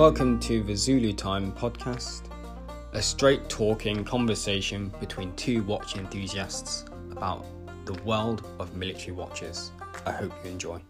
Welcome to the Zulu Time podcast, a straight talking conversation between two watch enthusiasts about the world of military watches. I hope you enjoy.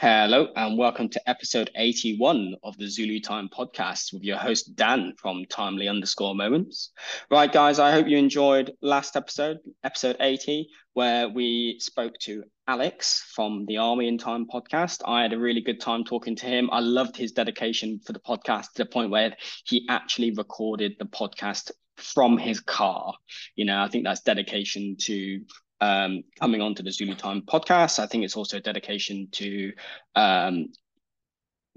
Hello, and welcome to episode 81 of the Zulu Time podcast with your host, Dan from Timely underscore moments. Right, guys, I hope you enjoyed last episode, episode 80, where we spoke to Alex from the Army in Time podcast. I had a really good time talking to him. I loved his dedication for the podcast to the point where he actually recorded the podcast from his car. You know, I think that's dedication to um, coming onto the Zulu Time podcast. I think it's also a dedication to um,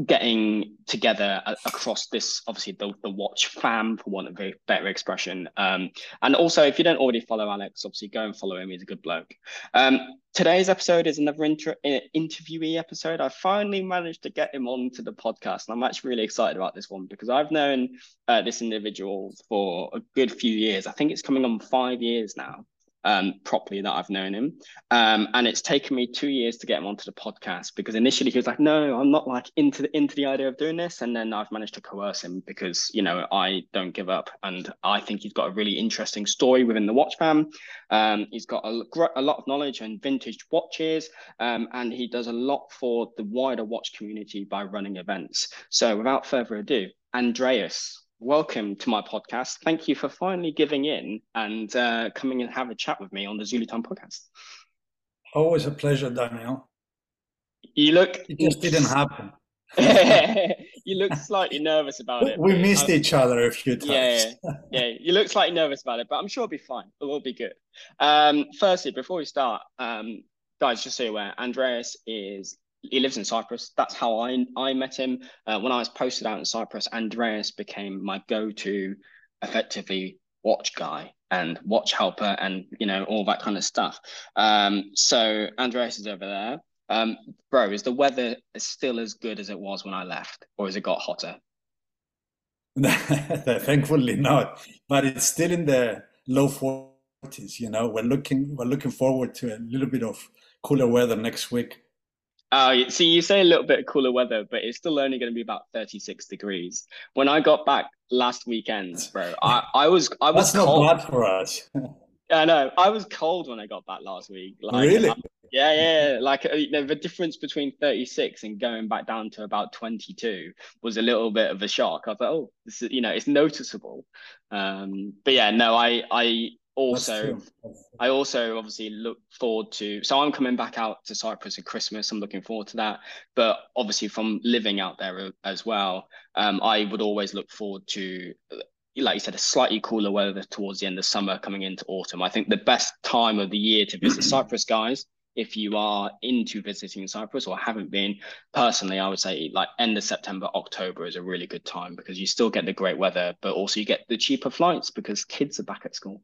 getting together across this, obviously the, the watch fam, for want of a better expression. Um, and also, if you don't already follow Alex, obviously go and follow him. He's a good bloke. Um, today's episode is another inter- interviewee episode. I finally managed to get him onto the podcast, and I'm actually really excited about this one because I've known uh, this individual for a good few years. I think it's coming on five years now um, properly that I've known him. Um, and it's taken me two years to get him onto the podcast because initially he was like, no, I'm not like into the, into the idea of doing this. And then I've managed to coerce him because, you know, I don't give up. And I think he's got a really interesting story within the watch fam. Um, he's got a, a, lot of knowledge on vintage watches um, and he does a lot for the wider watch community by running events. So without further ado, Andreas, welcome to my podcast. Thank you for finally giving in and uh, coming and have a chat with me on the Zulu Time podcast. Always a pleasure, Daniel. You look. It just didn't happen. you look slightly nervous about it. We missed I, each other a few times. Yeah, yeah, you look slightly nervous about it, but I'm sure it'll be fine. It will be good. Um, firstly, before we start, um, guys, just so you're aware, Andreas is he lives in Cyprus. That's how I I met him. Uh, when I was posted out in Cyprus, Andreas became my go-to, effectively watch guy and watch helper and you know all that kind of stuff. Um, so Andreas is over there. Um, bro, is the weather still as good as it was when I left, or has it got hotter? Thankfully not, but it's still in the low forties. You know, we're looking we're looking forward to a little bit of cooler weather next week. Oh, see, you say a little bit of cooler weather, but it's still only going to be about 36 degrees. When I got back last weekend, bro, I, I was I was That's cold. not bad for us. yeah, no, I was cold when I got back last week. Like, really? I, yeah, yeah. Like uh, you know, the difference between 36 and going back down to about 22 was a little bit of a shock. I thought, oh, this is you know, it's noticeable. Um, but yeah, no, I I also i also obviously look forward to so i'm coming back out to cyprus at christmas. I'm looking forward to that. But obviously from living out there as well um, i would always look forward to like you said a slightly cooler weather towards the end of summer coming into autumn. I think the best time of the year to visit cyprus guys if you are into visiting Cyprus or haven't been, personally, I would say like end of September, October is a really good time because you still get the great weather, but also you get the cheaper flights because kids are back at school.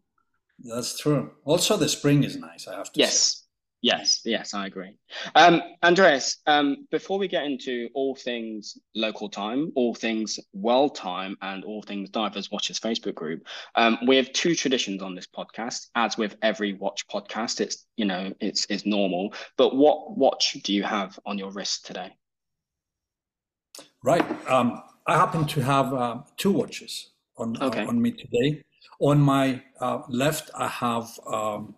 That's true. Also, the spring is nice. I have to. Yes. Say. Yes, yes, I agree. Um, Andreas, um, before we get into all things local time, all things world time, and all things Divers Watches Facebook group, um, we have two traditions on this podcast. As with every watch podcast, it's you know it's it's normal. But what watch do you have on your wrist today? Right. Um, I happen to have uh, two watches on okay. on me today. On my uh, left, I have um,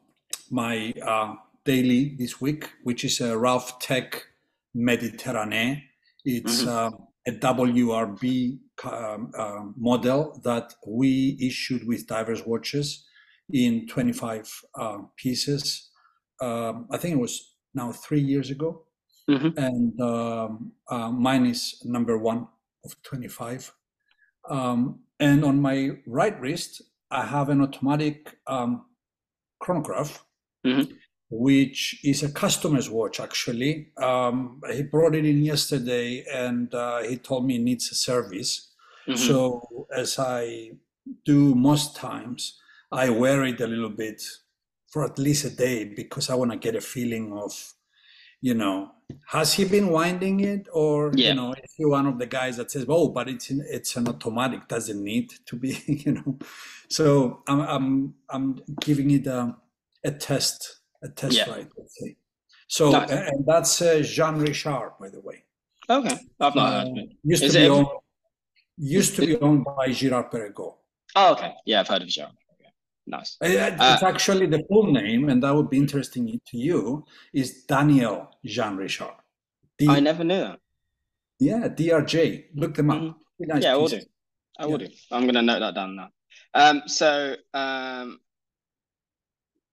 my uh, daily this week, which is a Ralf Tech Mediterranee. It's mm-hmm. uh, a WRB um, uh, model that we issued with divers watches in 25 uh, pieces. Um, I think it was now three years ago. Mm-hmm. And um, uh, mine is number one of 25. Um, and on my right wrist, I have an automatic um, chronograph, mm-hmm. which is a customer's watch. Actually, um, he brought it in yesterday, and uh, he told me it needs a service. Mm-hmm. So as I do most times, I wear it a little bit for at least a day because I want to get a feeling of you know, has he been winding it, or yeah. you know, is he one of the guys that says, "Oh, but it's in, it's an automatic, doesn't need to be," you know? So I'm I'm I'm giving it a, a test a test yeah. ride. Let's say. So nice. and that's uh, Jean Richard, by the way. Okay, I've not heard of it. Used Is to it be owned, used to be owned by Girard Perregaux. Oh, okay. Yeah, I've heard of Girard. Nice. Uh, it's uh, actually the full name, and that would be interesting to you, is Daniel Jean Richard. D- I never knew that. Yeah, DRJ. Look them up. Mm-hmm. Nice yeah, I will do. I will yeah. do. I'm going to note that down now. Um, so um,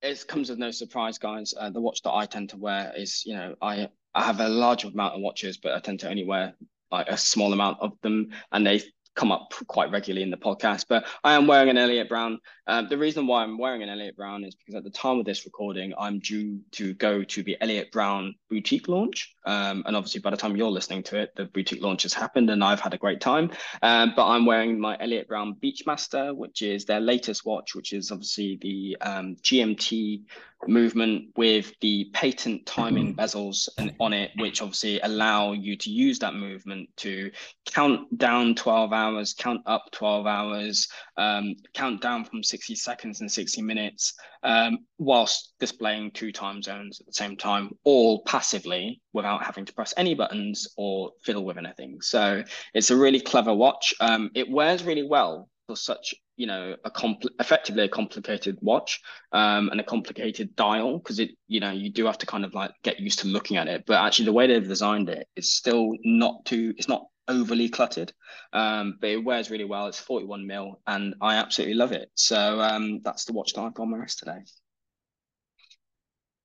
it comes with no surprise, guys. Uh, the watch that I tend to wear is, you know, I I have a large amount of watches, but I tend to only wear like a small amount of them, and they come up quite regularly in the podcast, but I am wearing an Elliot Brown. Um, the reason why I'm wearing an Elliot Brown is because at the time of this recording, I'm due to go to the Elliot Brown boutique launch. Um, and obviously, by the time you're listening to it, the boutique launch has happened and I've had a great time. Um, but I'm wearing my Elliot Brown Beachmaster, which is their latest watch, which is obviously the um, GMT movement with the patent timing mm-hmm. bezels on it, which obviously allow you to use that movement to count down 12 hours, count up 12 hours, um, count down from 60 seconds and 60 minutes, um, whilst displaying two time zones at the same time, all passively without having to press any buttons or fiddle with anything. So it's a really clever watch. Um, it wears really well for such you know a compl- effectively a complicated watch um, and a complicated dial because it you know you do have to kind of like get used to looking at it but actually the way they've designed it is still not too it's not overly cluttered um, but it wears really well. It's 41 mil and i absolutely love it. So um, that's the watch that i've got on my wrist today.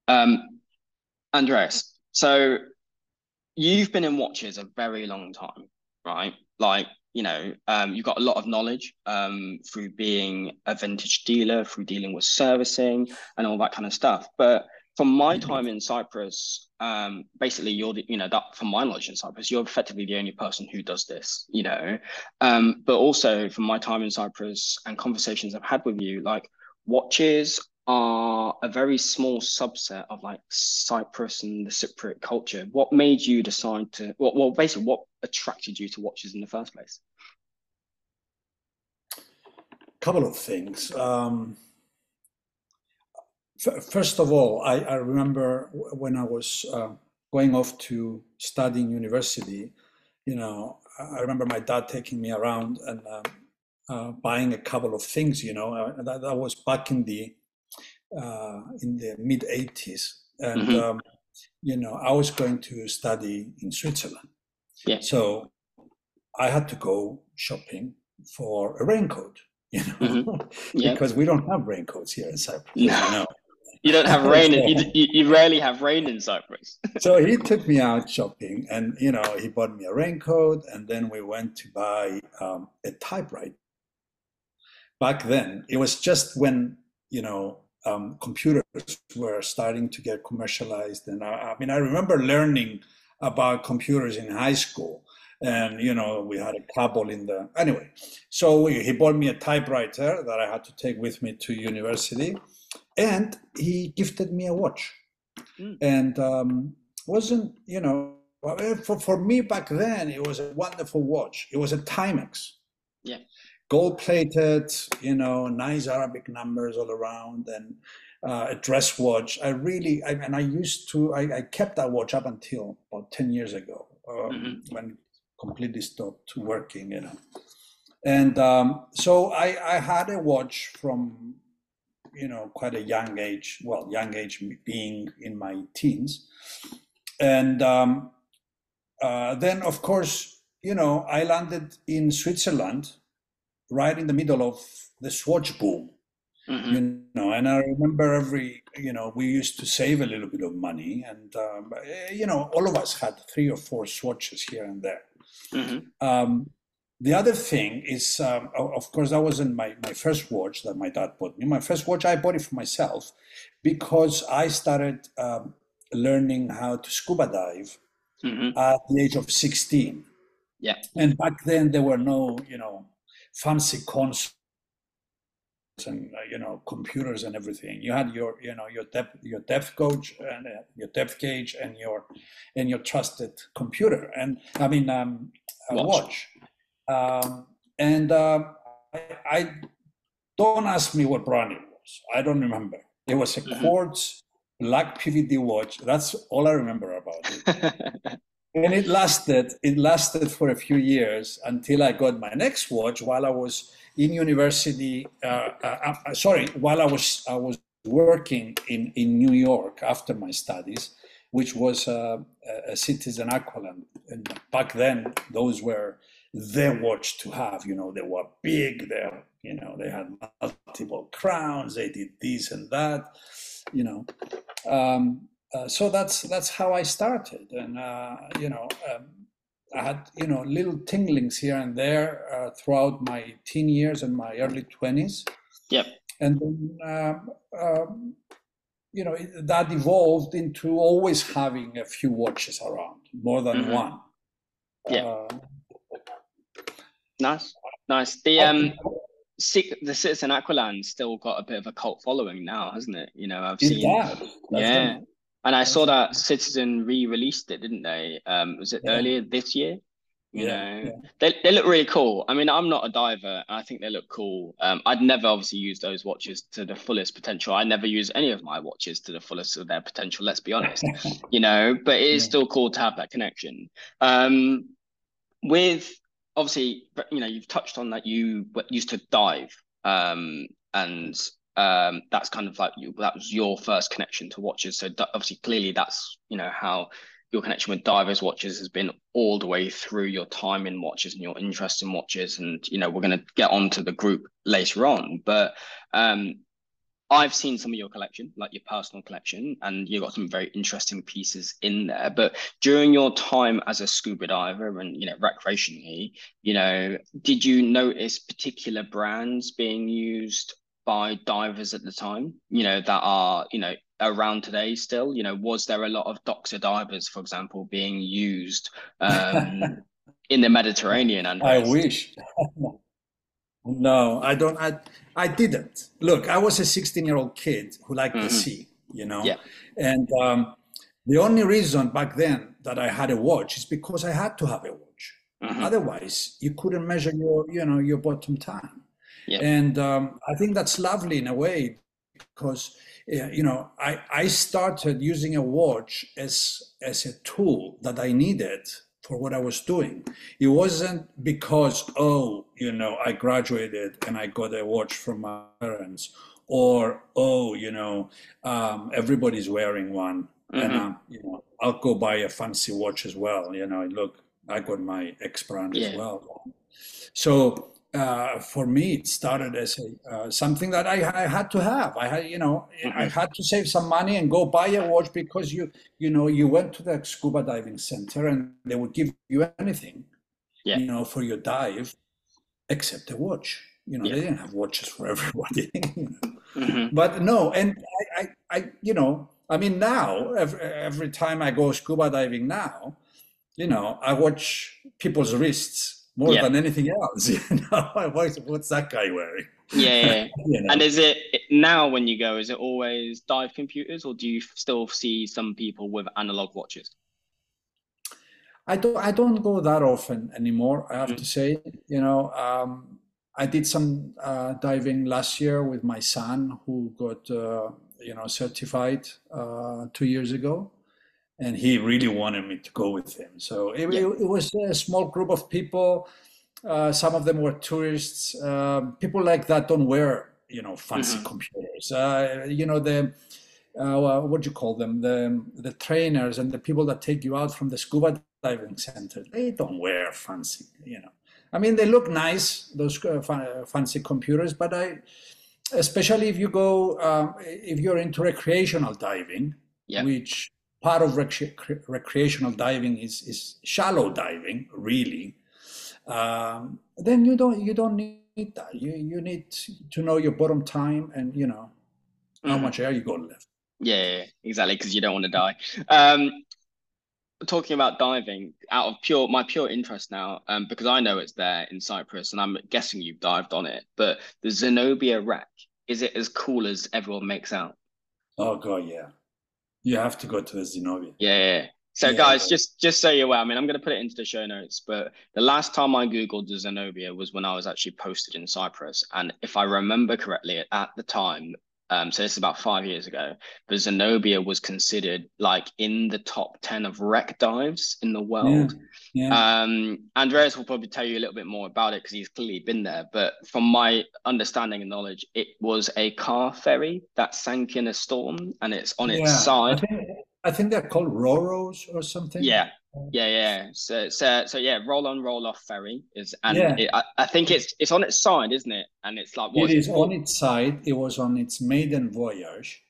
Um, andreas so you've been in watches a very long time right? Like you know, um, you've got a lot of knowledge um, through being a vintage dealer, through dealing with servicing and all that kind of stuff. But from my mm-hmm. time in Cyprus, um, basically you're the, you know, that from my knowledge in Cyprus, you're effectively the only person who does this, you know. Um, but also from my time in Cyprus and conversations I've had with you, like watches are a very small subset of like Cyprus and the Cypriot culture. What made you decide to, well, well basically, what attracted you to watches in the first place? A couple of things. Um, first of all, I, I, remember when I was uh, going off to study in university, you know, I remember my dad taking me around and um, uh, buying a couple of things, you know, uh, that, that was back in the uh, in the mid 80s. And, mm-hmm. um, you know, I was going to study in Switzerland. Yeah. So I had to go shopping for a raincoat, you know, mm-hmm. yeah. because we don't have raincoats here in Cyprus. No. You, know? You don't have rain. In, you, you rarely have rain in Cyprus. so he took me out shopping and, you know, he bought me a raincoat and then we went to buy um, a typewriter. Back then, it was just when, you know, um, computers were starting to get commercialized. And I, I, mean, I remember learning about computers in high school. And, you know, we had a couple in the, anyway. So we, he bought me a typewriter that I had to take with me to university. And he gifted me a watch. Mm. And um, wasn't, you know, for, for me back then, it was a wonderful watch. It was a Timex. Yeah gold plated, you know, nice Arabic numbers all around, and uh, a dress watch. I really, I, and I used to, I, I, kept that watch up until about 10 years ago um, mm-hmm. when completely stopped working, you know. And um, so I, I had a watch from, you know, quite a young age, well, young age being in my teens. And um, uh, then, of course, you know, I landed in Switzerland right in the middle of the Swatch boom. Mm-hmm. You know, and I remember every, you know, we used to save a little bit of money, and um, eh, you know, all of us had three or four swatches here and there. Mm-hmm. Um, the other thing is, um, of course, that wasn't my, my first watch that my dad bought me. My first watch, I bought it for myself because I started um, learning how to scuba dive mm-hmm. at the age of 16. Yeah. And back then, there were no, you know, fancy consoles and uh, you know computers and everything. You had your you know your depth your depth gauge and uh, your depth gauge and your and your trusted computer and I mean um, watch. watch. Um, and uh, I, I, don't ask me what brand it was. I don't remember. It was a mm-hmm. quartz black PVD watch. That's all I remember about it. and it lasted. It lasted for a few years until I got my next watch while I was in university. Uh, uh, uh sorry, while I was I was working in in New York after my studies, which was uh, a Citizen Aqualand. And back then, those were the watch to have. You know, they were big. They, you know, they had multiple crowns. They did this and that. You know, um, uh, so that's that's how I started. And uh, you know, um, I had you know little tinglings here and there uh, throughout my teen years and my early twenties. Yep. And then, um, um you know, that evolved into always having a few watches around, more than mm-hmm. one. Yeah. Nice, nice. The um, the Citizen Aqualand still got a bit of a cult following now, hasn't it? You know, I've seen. Yeah. And I saw that Citizen re-released it, didn't they? Um, was it yeah. earlier this year? You yeah, know, yeah. they they look really cool. I mean, I'm not a diver, and I think they look cool. Um, I'd never obviously use those watches to the fullest potential. I never use any of my watches to the fullest of their potential. Let's be honest, you know. But it is still cool to have that connection. Um, with obviously, you know, you've touched on that you used to dive, um, and um, that's kind of like you, that was your first connection to watches. So obviously, clearly, that's you know how your connection with divers watches has been all the way through your time in watches and your interest in watches and you know we're going to get onto the group later on but um, i've seen some of your collection like your personal collection and you've got some very interesting pieces in there but during your time as a scuba diver and you know recreationally you know did you notice particular brands being used by divers at the time you know that are you know around today still? You know, was there a lot of Doxa divers, for example, being used um, in the Mediterranean? And I wish. no, I don't. I I didn't. Look, I was a 16 year old kid who liked mm-hmm. the sea. You know, yeah. and um, the only reason back then that I had a watch is because I had to have a watch. Mm-hmm. Otherwise, you couldn't measure your, you know, your bottom time. Yeah. And um, I think that's lovely in a way because you know, I, I started using a watch as as a tool that I needed for what I was doing. It wasn't because, oh, you know, I graduated and I got a watch from my parents, or oh, you know, um, everybody's wearing one, mm-hmm. and um, you know, I'll go buy a fancy watch as well. You know, look, I got my X brand yeah. as well. So uh, for me, it started as a, uh, something that I, I, had to have. I had, you know, mm-hmm. I had to save some money and go buy a watch because you, you know, you went to the scuba diving center and they would give you anything, yeah. you know, for your dive, except a watch. You know, yeah. they didn't have watches for everybody. mm-hmm. But no, and I, I, I, you know, I mean, now every, every time I go scuba diving now, you know, I watch people's wrists more yeah. than anything else. You know, what's, what's that guy wearing? Yeah, you know? and is it now when you go? Is it always dive computers, or do you still see some people with analog watches? I don't. I don't go that often anymore. I have mm-hmm. to say, you know, um, I did some uh, diving last year with my son, who got uh, you know certified uh, two years ago and he really wanted me to go with him. So it, yeah. it, was a small group of people. Uh, some of them were tourists. Um, people like that don't wear, you know, fancy mm-hmm. computers. Uh, you know, the uh, what do you call them? The the trainers and the people that take you out from the scuba diving center. They don't wear fancy, you know. I mean, they look nice, those uh, fancy computers, but I, especially if you go, um, if you're into recreational diving, yeah. which part of rec- recreational diving is, is shallow diving, really, um, then you don't you don't need that. You you need to know your bottom time and you know how mm. much air you got left. Yeah, exactly, because you don't want to die. Um, talking about diving, out of pure my pure interest now, um, because I know it's there in Cyprus, and I'm guessing you've dived on it. But the Zenobia wreck, is it as cool as everyone makes out? Oh god, yeah. You have to go to the Zenobia. Yeah. yeah. So yeah, guys, but... just just so you're aware, I mean, I'm going to put it into the show notes, but the last time I googled the Zenobia was when I was actually posted in Cyprus, and if I remember correctly, at the time, um, so this is about five years ago, the Zenobia was considered like in the top 10 of wreck dives in the world. Yeah, yeah. Um, Andreas will probably tell you a little bit more about it because he's clearly been there. But from my understanding and knowledge, it was a car ferry that sank in a storm and it's on its side. I think, I think they're called Roros or something. Yeah, yeah, yeah. So, so, so yeah. Roll on, roll off ferry is, and yeah. it, I, I, think it's it's on its side, isn't it? And it's like what it is it on its side. It was on its maiden voyage,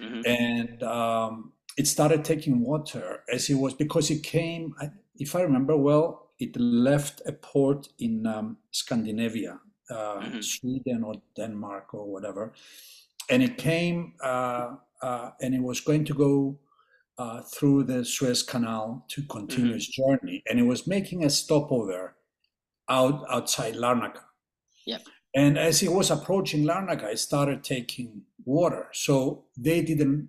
mm-hmm. and um, it started taking water as it was because it came. If I remember well, it left a port in um, Scandinavia, uh, mm-hmm. Sweden or Denmark or whatever, and it came uh, uh, and it was going to go uh, through the Suez Canal to continue mm-hmm. its journey, and it was making a stopover out outside Larnaca. Yep. And as it was approaching Larnaca, it started taking water. So they didn't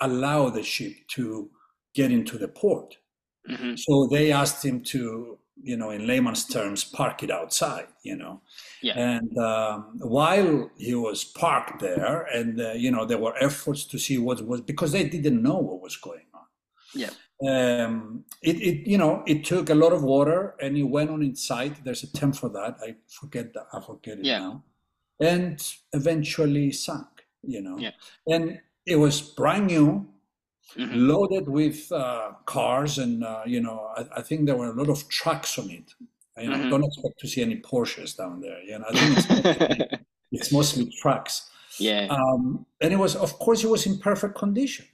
allow the ship to get into the port. Mm-hmm. So they asked him to you know, in layman's terms, park it outside, you know. Yeah. And um, while he was parked there, and uh, you know, there were efforts to see what was because they didn't know what was going on. Yeah. Um, it, it, you know, it took a lot of water, and it went on inside. There's a term for that. I forget that. I forget it yeah. now. And eventually sank. You know. Yeah. And it was brand new mm-hmm. loaded with uh, cars, and uh, you know, I, I, think there were a lot of trucks on it. You know, mm-hmm. don't expect to see any Porsches down there. You know, I think it's mostly, it's mostly trucks. Yeah. Um, and it was, of course, it was in perfect condition,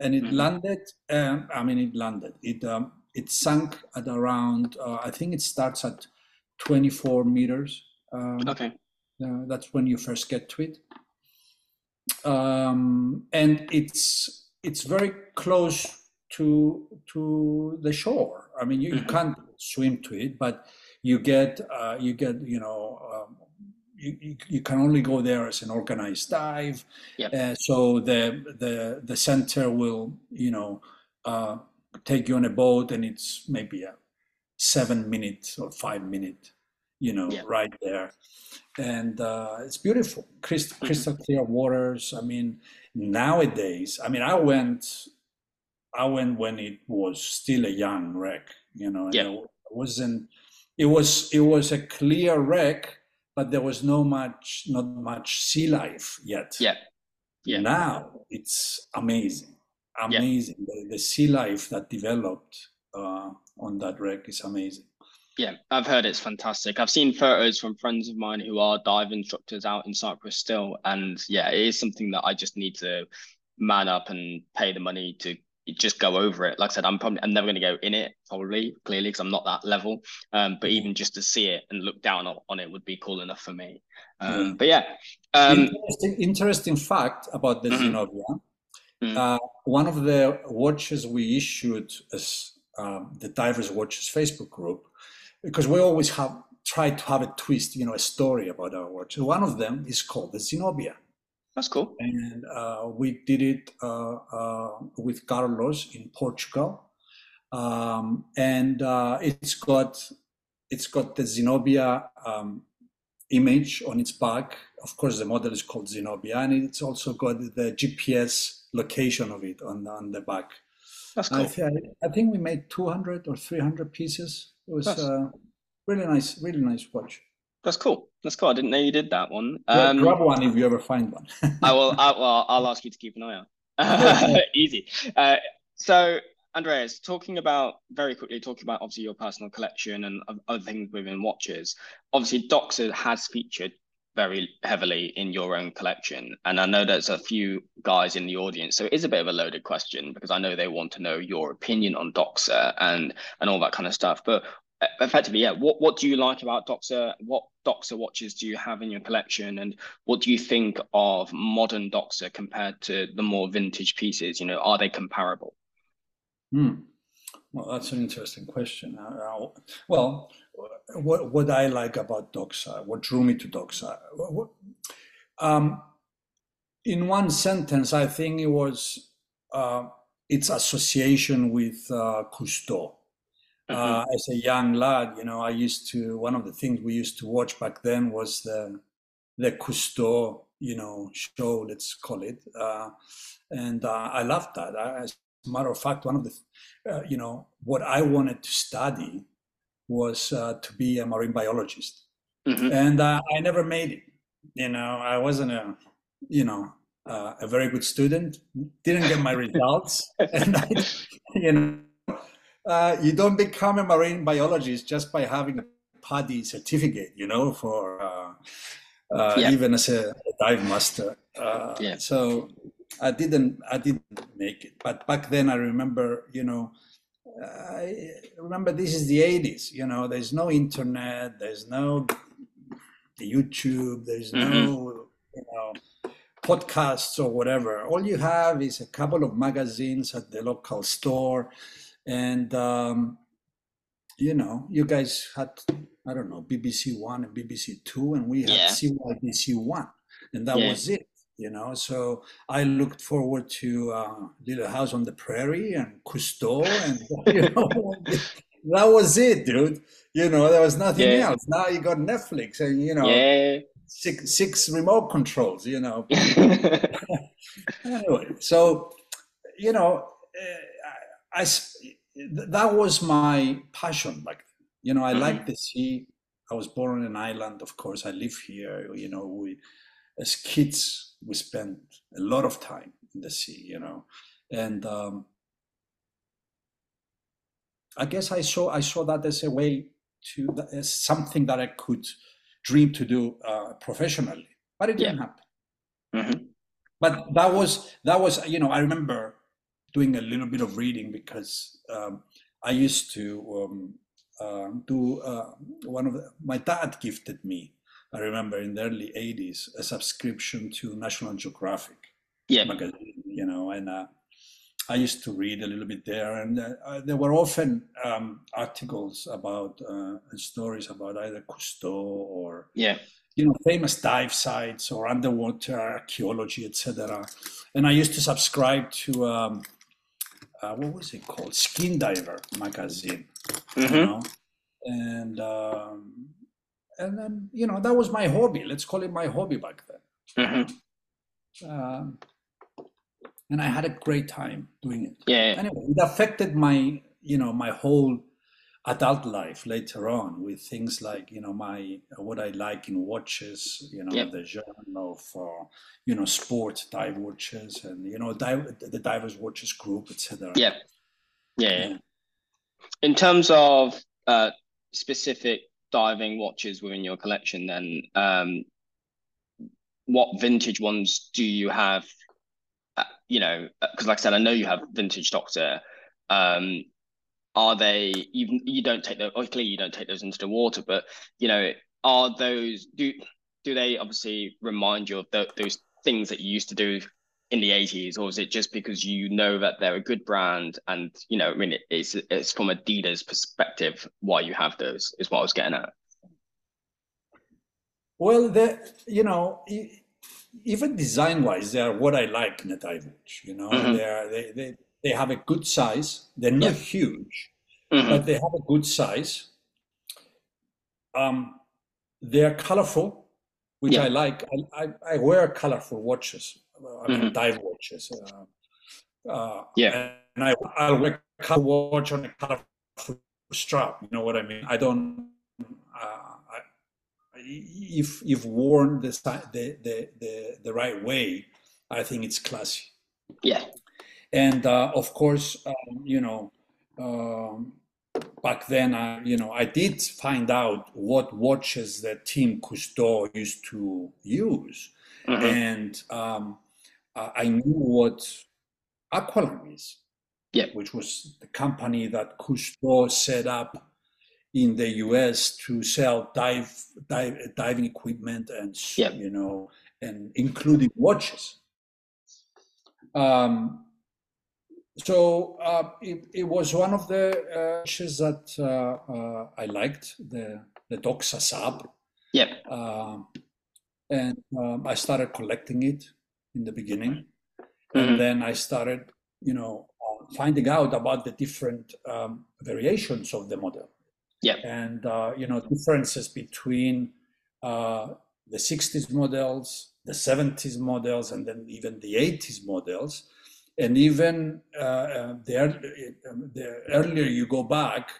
and it mm-hmm. landed. Um, I mean, it landed. It um, it sank at around. Uh, I think it starts at 24 meters. Um, okay. Uh, that's when you first get to it. Um, and it's it's very close to to the shore. I mean, you, mm-hmm. you can't swim to it, but you get uh, you get you know um, you, you, can only go there as an organized dive. Yep. Uh, so the the the center will you know uh, take you on a boat, and it's maybe a seven minute or five minute you know yep. right there, and uh, it's beautiful, crystal, mm-hmm. crystal clear waters. I mean, nowadays i mean i went i went when it was still a young wreck you know yeah. it wasn't it was it was a clear wreck but there was no much not much sea life yet. Yeah. Yeah. Now it's amazing. Amazing. Yeah. the, the, sea life that developed uh, on that wreck is amazing yeah, I've heard it's fantastic. I've seen photos from friends of mine who are dive instructors out in Cyprus still. And yeah, it is something that I just need to man up and pay the money to just go over it. Like I said, I'm probably I'm never going to go in it probably clearly because I'm not that level. Um, but even just to see it and look down on it would be cool enough for me. Um, yeah. But yeah, um, interesting, interesting fact about the mm-hmm. Zenobia. Mm-hmm. Uh, one of the watches we issued as um, the Divers Watches Facebook group because we always have tried to have a twist, you know, a story about our watch. one of them is called the Zenobia. That's cool. And uh, we did it uh, uh, with Carlos in Portugal, um, and uh, it's got it's got the Zenobia um, image on its back. Of course, the model is called Zenobia, and it's also got the GPS location of it on on the back. That's cool. I, th- I think we made 200 or 300 pieces it was uh, really nice, really nice watch. That's cool. That's cool. I didn't know you did that one. Um, grab one if you ever find one. I will. I, well, I'll ask you to keep an eye out. Easy. Uh, so, Andreas, talking about very quickly, talking about obviously your personal collection and other things within watches. Obviously, Doxa has featured very heavily in your own collection. And I know there's a few guys in the audience, so it is a bit of a loaded question because I know they want to know your opinion on Doxa and and all that kind of stuff. But uh, effectively, yeah, what what do you like about Doxa? What Doxa watches do you have in your collection, and what do you think of modern Doxa compared to the more vintage pieces? You know, are they comparable? Hmm. Well, that's an interesting question. Uh, well, what what I like about Doxa, what drew me to Doxa. Um, in one sentence, I think it was uh, its association with uh, Cousteau. Mm-hmm. Uh, as a young lad, you know, I used to one of the things we used to watch back then was the the Cousteau you know, show, let's call it. Uh, and uh, I loved that. I, as a matter of fact, one of the, uh, you know, what I wanted to study was uh, to be a marine biologist. Mm-hmm. And uh, I never made it. You know, I wasn't a, you know, uh, a very good student, didn't get my results. and I, you know, you don't become a marine biologist just by having a PADI certificate, you know, for uh, yeah. even as a, dive master. Uh, yeah. So I didn't I didn't make it, but back then I remember, you know, I remember this is the 80s. You know, there's no internet, there's no YouTube, there's mm-hmm. no you know podcasts or whatever. All you have is a couple of magazines at the local store, and um, you know, you guys had I don't know, BBC One and BBC Two, and we had yeah. CYBC One, and that yeah. was it. You know, so I looked forward to uh, Little House on the Prairie and Cousteau, and you know, that was it, dude. You know, there was nothing yeah. else. Now you got Netflix, and you know, yeah. six six remote controls. You know. anyway, so you know, eh, I, I that was my passion Like, you know, I mm-hmm. like the sea. I was born in an island, of course. I live here. You know, we as kids we spent a lot of time in the sea. You know, and um, I guess I saw I saw that as a way to as something that I could dream to do uh, professionally, but it didn't happen. Mm-hmm. But that was that was you know I remember doing a little bit of reading because um, I used to um, um, to uh, one of the, my dad gifted me. I remember in the early '80s a subscription to National Geographic yeah. magazine, you know, and uh, I used to read a little bit there, and uh, there were often um, articles about uh, stories about either Cousteau or yeah, you know, famous dive sites or underwater archaeology, etc. And I used to subscribe to um, uh, what was it called, Skin Diver magazine, mm-hmm. you know, and um, and then you know that was my hobby. Let's call it my hobby back then. Mm-hmm. Um, and I had a great time doing it. Yeah. Anyway, it affected my you know my whole adult life later on with things like you know my what I like in watches, you know yep. the genre of uh, you know sport dive watches and you know dive, the divers watches group, etc. Yeah. yeah, yeah. In terms of uh, specific diving watches within your collection, then um, what vintage ones do you have? Uh, you know, because like I said, I know you have vintage Doxa. Um, are they you you don't take those clearly you don't take those into the water but you know are those do do they obviously remind you of those things that you used to do in the 80s or is it just because you know that they're a good brand and you know i mean it's it's from a adidas perspective why you have those is what i was getting at well the you know even design wise they are what i like in a watch you know mm-hmm. they are they, they they have a good size. They're not yeah. huge, mm-hmm. but they have a good size. Um, they're colorful, which yeah. I like. I, I, I, wear colorful watches. I mean, mm-hmm. dive watches. Uh, uh, yeah, and I I'll wear a color watch on a colorful strap. You know what I mean? I don't. Uh, I, if if worn the, the the the the right way, I think it's classy. Yeah. And uh, of course, um, you know, um, back then, I, you know, I did find out what watches that Team Cousteau used to use, mm-hmm. and um, I knew what Aqualung is, yeah. which was the company that Cousteau set up in the U.S. to sell dive, dive diving equipment and yeah. you know, and including watches. Um, so uh, it, it, was one of the uh, that uh, uh, I liked, the the Doxa Sub. Yep. Uh, and um, I started collecting it in the beginning, mm-hmm. and then I started, you know, finding out about the different um, variations of the model. Yeah. And you know differences between the 60s models, the 70s models and then even the 80s models. And even uh, uh the, the earlier you go back,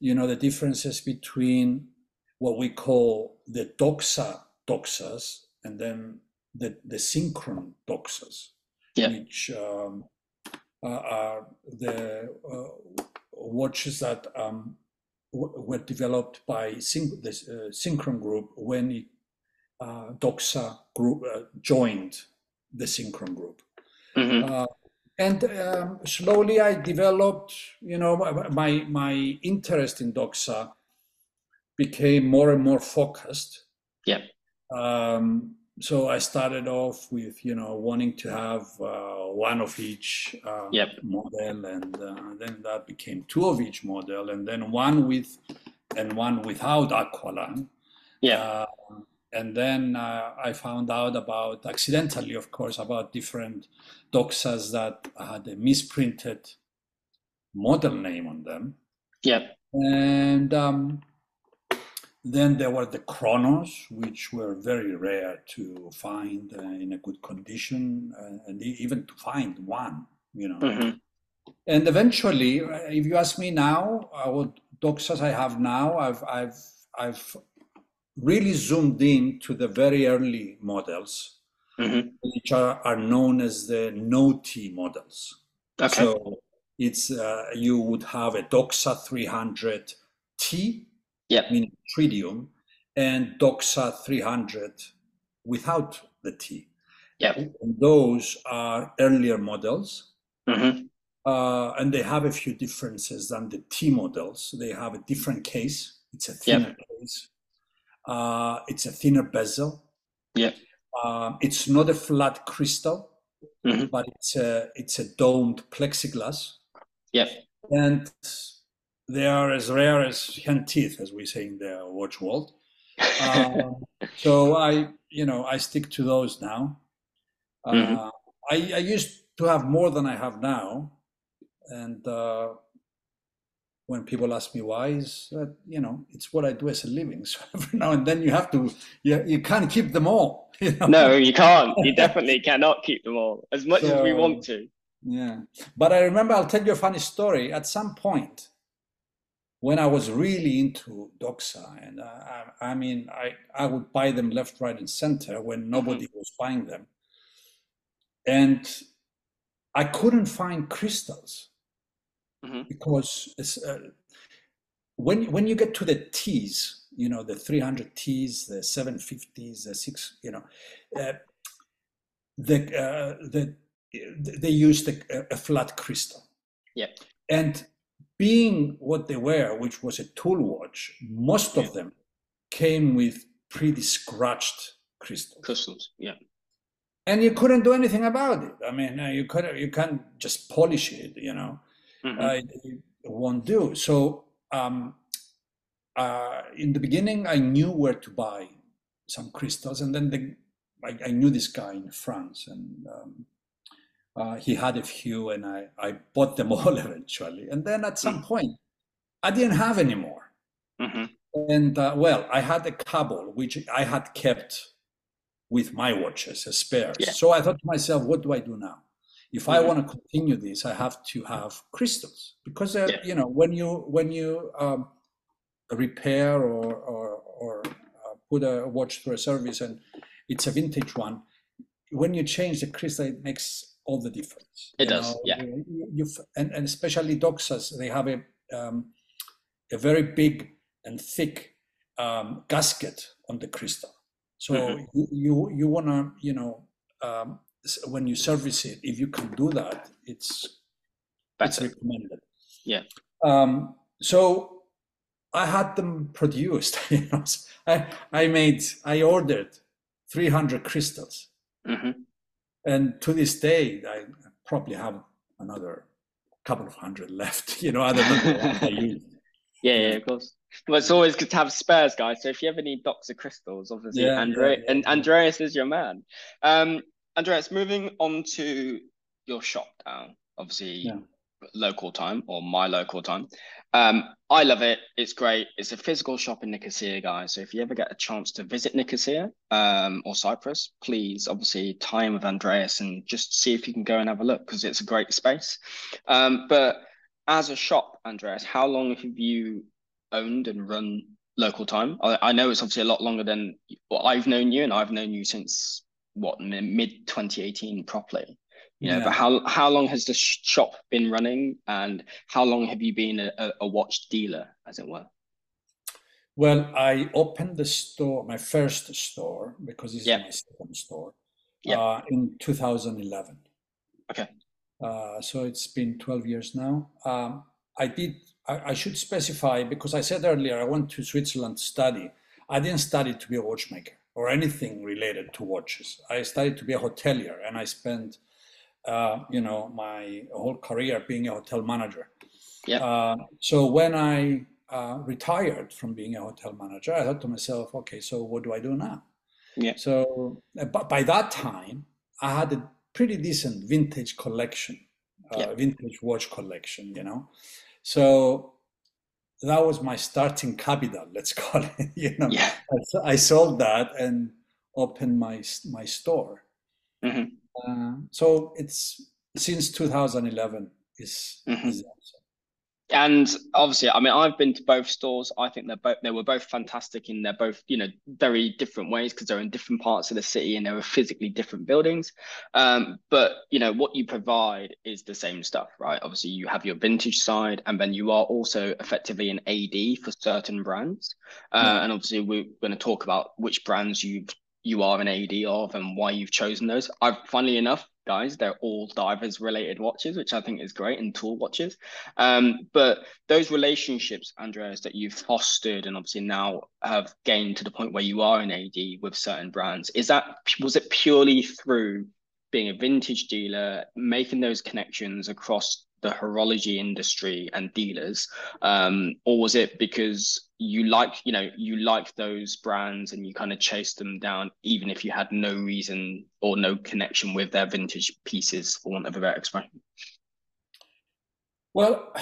you know, the differences between what we call the doxa doxas and then the, the synchron doxas, yeah. which um, are the uh, watches that um, were developed by syn- the uh, Synchron group when it, uh, Doxa group uh, joined the Synchron group. Mm-hmm. Uh, and um, slowly I developed, you know, my my interest in Doxa became more and more focused. Yeah. Um, so I started off with you know wanting to have uh, one of each uh, yep. model, and uh, then that became two of each model, and then one with and one without Aqualung. Yeah. Uh, and then uh, I found out about accidentally, of course, about different doxas that had a misprinted model name on them. Yeah. And um, then there were the chronos, which were very rare to find uh, in a good condition, uh, and even to find one, you know. Mm-hmm. And eventually, uh, if you ask me now, uh, what doxas I have now, I've I've I've really zoomed in to the very early models, mm-hmm. which are, are known as the no-T models. Okay. So it's uh, you would have a Doxa 300T yep. meaning tritium, and Doxa 300 without the T. Yep. And those are earlier models. Mm-hmm. Uh, and they have a few differences than the T models. They have a different case. It's a thinner case. Uh, it's a thinner bezel. Yeah. Um, it's not a flat crystal, mm-hmm. but it's a it's a domed plexiglass. Yeah. And they are as rare as hen teeth, as we say in the watch world. Um, so I, you know, I stick to those now. Uh, mm-hmm. I, I, used to have more than I have now, and uh, when people ask me why, is that you know it's what I do as a living. So every now and then you have to, you, you can't keep them all. You know? No, you can't. You definitely cannot keep them all as much so, as we want to. Yeah, but I remember I'll tell you a funny story. At some point, when I was really into Doxa, and uh, I, I, mean, I, I would buy them left, right, and center when mm-hmm. nobody was buying them. And I couldn't find crystals mm-hmm. because uh, when, when you get to the T's, you know, the 300 T's, the 750s, the six, you know, uh, the, uh, the, they used a, a flat crystal. Yeah. And being what they were, which was a tool watch, most of them came with pretty scratched crystals. Crystals, yeah. And you couldn't do anything about it. I mean, uh, you could you can't just polish it, you know. Mm-hmm. Uh, it, it, won't do. So um, uh, in the beginning, I knew where to buy some crystals, and then the, I, I, knew this guy in France, and um, uh, he had a few, and I, I bought them all eventually. And then at some mm-hmm. point, I didn't have any more. Mm-hmm. And uh, well, I had a couple which I had kept with my watches as spares. Yeah. So I thought to myself, what do I do now? If mm-hmm. I want to continue this, I have to have crystals because uh, yeah. you know when you when you um, repair or or, or uh, put a watch through a service and it's a vintage one, when you change the crystal, it makes all the difference. It does, know, yeah. You, and, and especially Doxas, they have a um, a very big and thick um, gasket on the crystal. So mm-hmm. you, you you wanna you know um, when you service it, if you can do that, it's it's recommended. Yeah. Um, so I had them produced. You know, I I made I ordered 300 crystals. Mm-hmm. And to this day, I probably have another couple of hundred left, you know, other than. Yeah, yeah, of course. Well, it's always good to have spares, guys. So if you ever need Doxa crystals, obviously, yeah, Andre- yeah, yeah, and Andreas is your man. Um, Andreas, moving on to your shop now. Obviously, local time or my local time. Um, I love it. It's great. It's a physical shop in Nicosia, guys. So if you ever get a chance to visit Nicosia um, or Cyprus, please obviously time with Andreas and just see if you can go and have a look because it's a great space. Um, but as a shop, Andreas, how long have you owned and run local time? I, I know it's obviously a lot longer than well, I've known you, and I've known you since what mid 2018 properly you know yeah. but how how long has the shop been running? And how long have you been a, a watch dealer as it were? Well i opened the store my first store because it's my second store uh, in 2011 okay. Uh, so it's been 12 years now. Um, i did I, I should specify because i said earlier i went to switzerland to study. I didn't study to be a watchmaker or anything related to watches. I studied to be a hotelier and i spent uh, you know, my whole career being a hotel manager. Yeah. Uh, so when I uh, retired from being a hotel manager, I thought to myself, okay, so what do I do now? Yeah. So, uh, but by that time, I had a pretty decent vintage collection, uh, yeah. vintage watch collection, you know. So that was my starting capital, let's call it. you know, yeah. I, I sold that and opened my my store. Mm-hmm. Uh, so it's since 2011 is, mm-hmm. is and obviously i mean i've been to both stores. I think they're both they were both fantastic in they're both you know very different ways because they're in different parts of the city and they were physically different buildings. Um, but you know what you provide is the same stuff right? Obviously you have your vintage side and then you are also effectively an ad for certain brands. Uh, mm-hmm. and obviously we're going to talk about which brands you've you are an AD of and why you've chosen those. I've funnily enough, guys, they're all divers related watches, which I think is great, and tool watches. Um, but those relationships, Andreas, that you've fostered and obviously now have gained to the point where you are an AD with certain brands, is that was it purely through being a vintage dealer, making those connections across the horology industry and dealers um, or was it because you like you know you like those brands and you kind of chased them down even if you had no reason or no connection with their vintage pieces for want of a better expression? Well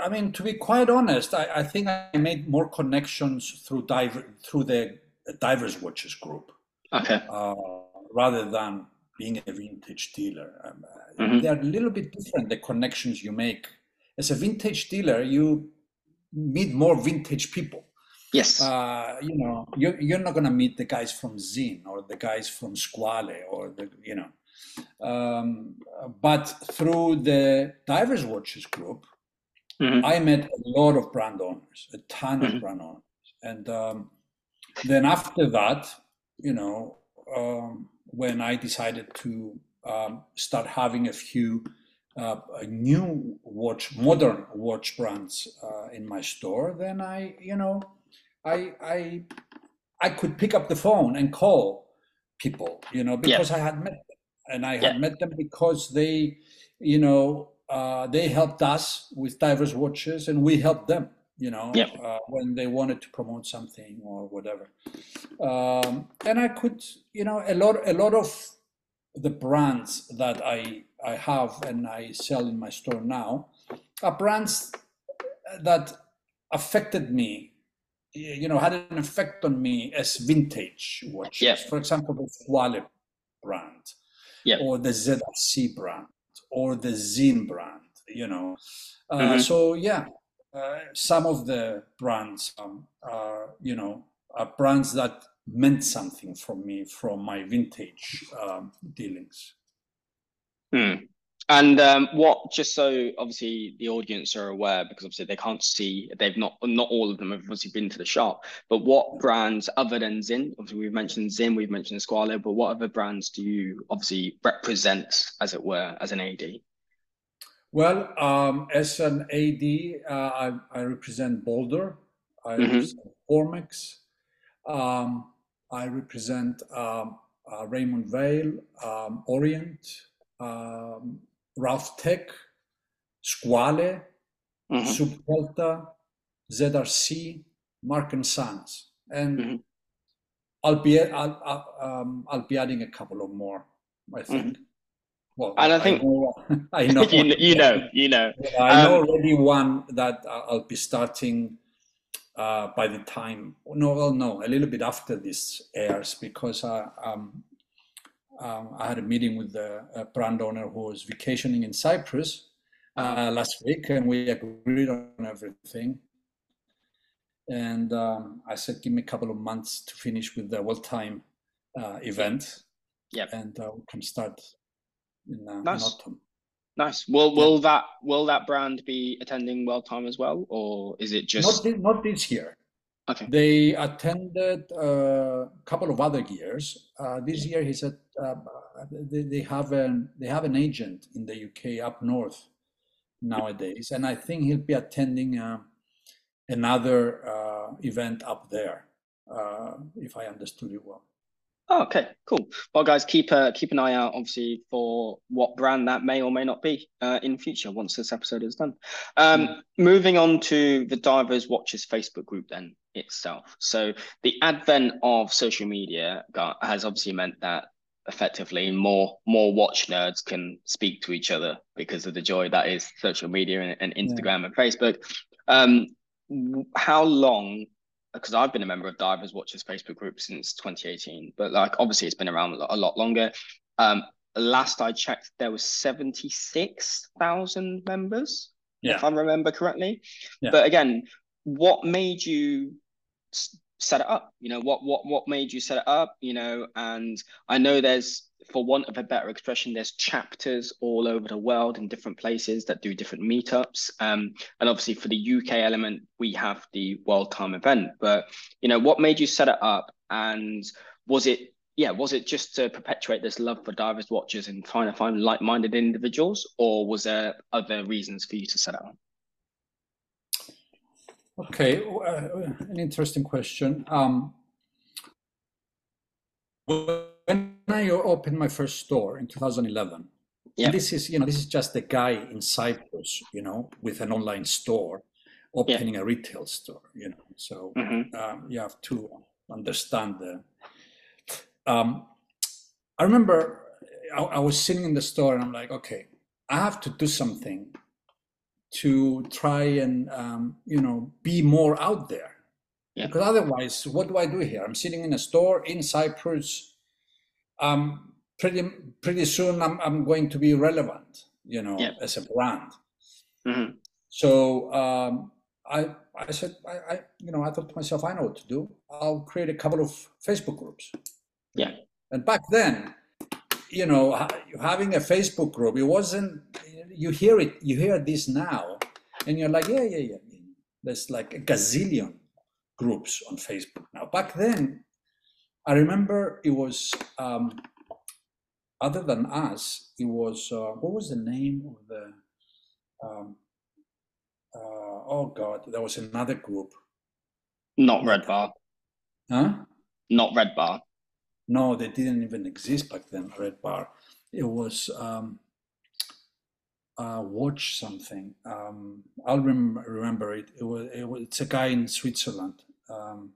i mean to be quite honest i, I think i made more connections through diver through the divers watches group. Okay. Uh, rather than being a vintage dealer. Um, uh, mm-hmm. They're a little bit different, the connections you make. As a vintage dealer, you meet more vintage people. Yes. Uh, you know, you're, you're not going to meet the guys from Sinn or the guys from Squale or the, you know. Um, but through the Divers Watches group, mm-hmm. I met a lot of brand owners, a ton mm-hmm. of brand owners. And um, then after that, you know, um, when I decided to um, start having a few uh, new watch, modern watch brands uh, in my store, then I, you know, I, I, I could pick up the phone and call people, you know, because yeah. I had met them, and I had yeah. met them because they, you know, uh, they helped us with divers watches, and we helped them you know, yep. uh, when they wanted to promote something or whatever. Um, and I could, you know, a lot, a lot of the brands that I I have and I sell in my store now are brands that affected me. You know, had an effect on me as vintage watches. Yep. For example, the Squale brand, yep. or the ZRC brand, or the Sinn brand. You know, uh, mm-hmm. so yeah, uh, some of the brands um, are, you know, are brands that meant something for me from my vintage um, dealings. Hmm. And um, what, just so obviously the audience are aware, because obviously they can't see, they've not, not all of them have obviously been to the shop, but what brands other than Sinn, obviously we've mentioned Sinn, we've mentioned Squale, but what other brands do you obviously represent, as it were, as an AD? Well, um, as an AD, uh, I, I, represent Boldr. I mm-hmm. represent Formex. Um, I represent um, uh, Raymond Weil, um, Orient, um, Ralf Tech, Squale, mm-hmm. Subdelta, ZRC, Marc and Sons, and mm-hmm. I'll be I'll, I'll, um, I'll, be adding a couple of more. I think. Well, and I think I know, I know you, know, you know, you know. I know um, already one that I'll be starting uh, by the time. No, well, no, a little bit after this airs because I, um, um, I had a meeting with the brand owner who was vacationing in Cyprus uh, last week, and we agreed on everything. And um, I said, give me a couple of months to finish with the World Time uh, event. Yep. And uh, we can start in, uh, nice. in autumn. Nice. Will will yeah. that will that brand be attending World Time as well, or is it just not this, not this year? Okay. They attended a uh, couple of other years. Uh, this year, he said uh, they, they have an they have an agent in the UK up north nowadays, and I think he'll be attending uh, another uh, event up there, uh, if I understood it well. Oh, okay, cool. Well, guys, keep uh, keep an eye out, obviously, for what brand that may or may not be uh, in future once this episode is done. Um, mm. Moving on to the Divers Watches Facebook group, then itself. So the advent of social media has obviously meant that effectively more more watch nerds can speak to each other because of the joy that is social media and, and Instagram yeah. and Facebook. Um, how long because I've been a member of Divers Watchers Facebook group since 2018, but like obviously it's been around a lot longer. Um, last I checked, there was 76,000 members, yeah. if I remember correctly. Yeah. But again, what made you set it up? You know, what what what made you set it up? You know, and I know there's for want of a better expression, there's chapters all over the world in different places that do different meetups. Um, and obviously for the UK element, we have the World Time event. But you know, what made you set it up? And was it yeah, was it just to perpetuate this love for divers watchers and trying to find like-minded individuals, or was there other reasons for you to set it up? Okay, uh, an interesting question. Um, when I opened my first store in 2011, yeah. this is you know this is just a guy in Cyprus, you know, with an online store, opening yeah. a retail store, you know. So mm-hmm. um, you have to understand the. Um, I remember I, I was sitting in the store and I'm like, okay, I have to do something to try and um, you know be more out there yeah. because otherwise what do i do here i'm sitting in a store in cyprus um, pretty pretty soon I'm, I'm going to be relevant, you know, yeah. as a brand. Mm-hmm. So um, I I said I, I you know I thought to myself I know what to do. I'll create a couple of Facebook groups. Yeah. And back then, you know, having a Facebook group, it wasn't. You hear it. You hear this now, and you're like, yeah, yeah, yeah. There's like a gazillion groups on Facebook now. Back then, I remember it was um, other than us. It was uh, what was the name of the? Um, uh, oh God, there was another group. Not Red Bar. Huh? Not Red Bar. No, they didn't even exist back then. Red Bar. It was um, uh, watch something. Um, I'll rem- remember it. It was, it was. It's a guy in Switzerland. Um,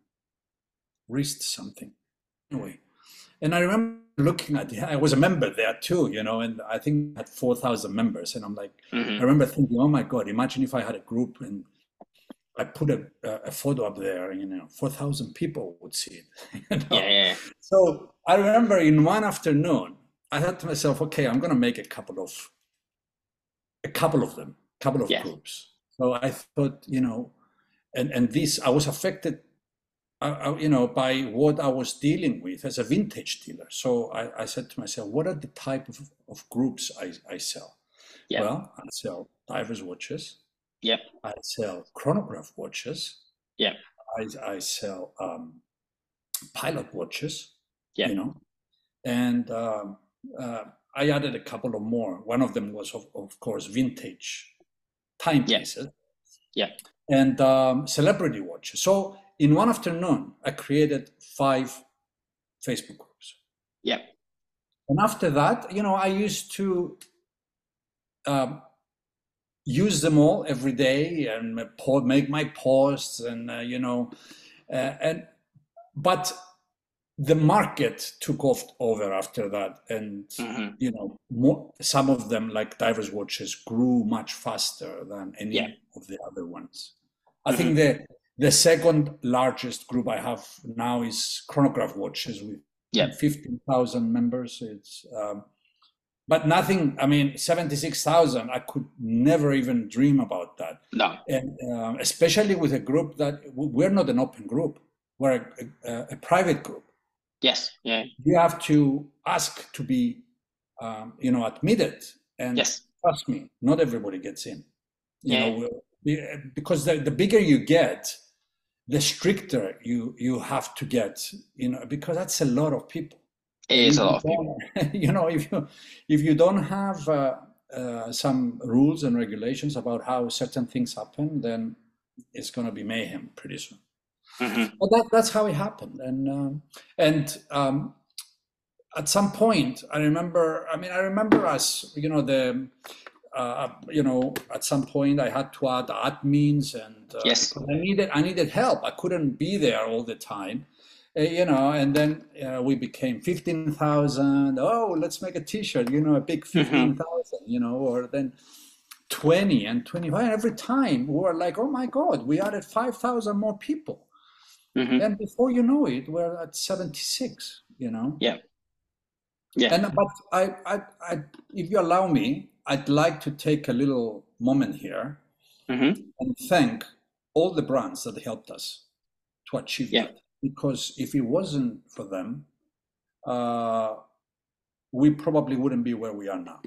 wrist something anyway. And I remember looking at it, I was a member there too, you know, and I think I had 4,000 members. And I'm like, mm-hmm. I remember thinking, oh my God, imagine if I had a group and I put a, a photo up there, you know, 4,000 people would see it. You know? yeah, yeah. So I remember in one afternoon, I thought to myself, okay, I'm going to make a couple of, a couple of them, a couple of yeah. groups. So I thought, you know, and, and this, I was affected uh, you know, by what I was dealing with as a vintage dealer. So I, I said to myself, what are the type of, of groups I, I sell? Yep. Well, I sell divers watches. Yep. I sell chronograph watches. Yeah. I, I sell um, pilot watches. Yeah. You know, and um, uh, I added a couple of more. One of them was, of, of course, vintage timepieces. Yeah. And um, celebrity watches. So in one afternoon, I created five Facebook groups. Yeah. And after that, you know, I used to um, use them all every day and make my posts and, uh, you know, uh, and, but the market took off over after that and mm-hmm. you know more, some of them like divers watches grew much faster than any yeah. of the other ones i mm-hmm. think the the second largest group i have now is chronograph watches with yeah. 15000 members it's um, but nothing i mean 76000 i could never even dream about that no and uh, especially with a group that we're not an open group we're a, a, a private group Yes. Yeah. You have to ask to be, um, you know, admitted. And yes. trust me, not everybody gets in. You yeah. know, because the, the bigger you get, the stricter you you have to get. You know, because that's a lot of people. It is a lot of people. You know, if you if you don't have uh, uh, some rules and regulations about how certain things happen, then it's going to be mayhem pretty soon. Mm-hmm. But that, that's how it happened. And um, and um, at some point, I remember. I mean, I remember us. You know the. Uh, you know, at some point, I had to add admins, and uh, yes. I needed I needed help. I couldn't be there all the time, uh, you know. And then uh, we became fifteen thousand. Oh, let's make a T-shirt. You know, a big mm-hmm. fifteen thousand. Mm-hmm. You know, or then 20 and 25 every time we were like oh my god we added 5000 more people Mm-hmm. And before you know it, we're at 76, you know? Yeah. Yeah. And but I, I, I if you allow me, I'd like to take a little moment here mm-hmm. and thank all the brands that helped us to achieve yeah. that. Because if it wasn't for them, uh, we probably wouldn't be where we are now.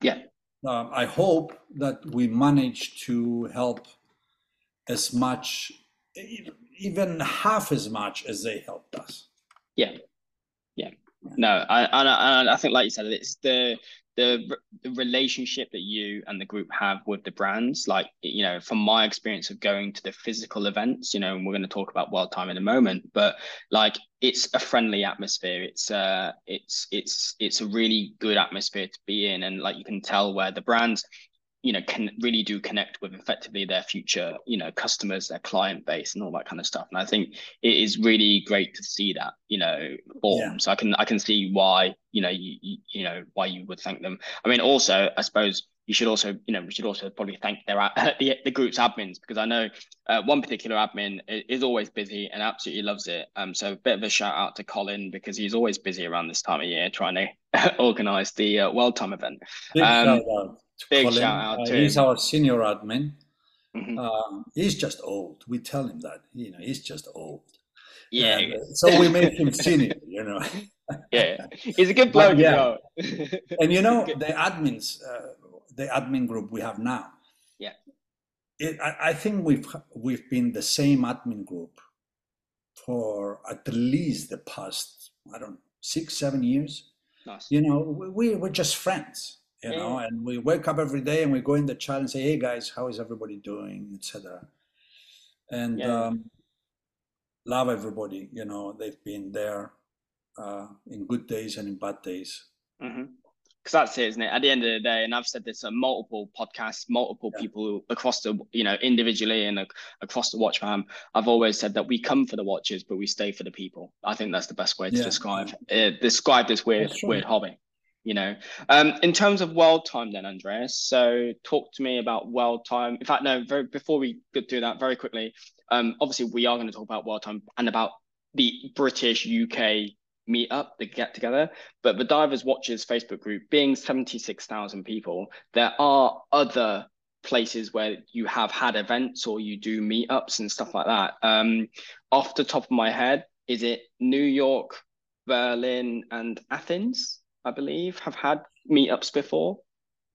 Yeah. Uh, I hope that we manage to help as much even half as much as they helped us. Yeah, yeah. No, I, I, I think like you said, it's the the the relationship that you and the group have with the brands. Like you know, from my experience of going to the physical events, you know, and we're going to talk about World Time in a moment, but like it's a friendly atmosphere. It's uh, it's it's it's a really good atmosphere to be in, and like you can tell where the brands you know can really do connect with effectively their future you know customers their client base and all that kind of stuff. And i think it is really great to see that you know form. Yeah. so i can i can see why you know you, you, know why you would thank them. I mean also i suppose you should also you know we should also probably thank their the, the group's admins because i know uh, one particular admin is always busy and absolutely loves it. Um so a bit of a shout out to colin because he's always busy around this time of year trying to organize the uh, world time event. Um, Big Colin. shout out uh, to He's him. our senior admin. Mm-hmm. Uh, he's just old. We tell him that. You know, he's just old. Yeah. And, uh, so we make him senior. You know. yeah, he's a good bloke. yeah. and you know the admins, uh, the admin group we have now. Yeah. It, I, I think we've we've been the same admin group for at least the past I don't know six seven years. Nice. You know, we we're just friends you yeah. know and we wake up every day and we go in the chat and say hey guys how is everybody doing etc and yeah. um, love everybody you know they've been there uh, in good days and in bad days mm-hmm because that's it, isn't it? At the end of the day, and I've said this on multiple podcasts, multiple yeah. people across the, you know, individually and across the watch fam. I've always said that we come for the watches, but we stay for the people. I think that's the best way to yeah. describe uh, describe this weird weird hobby you know. Um in terms of world time then andreas so talk to me about world time. In fact no very before we do that very quickly um obviously we are going to talk about world time and about the british uk meetup the get together but the divers watches facebook group being 76,000 people there are other places where you have had events or you do meetups and stuff like that. Um off the top of my head is it new york berlin and athens I believe, have had meetups before?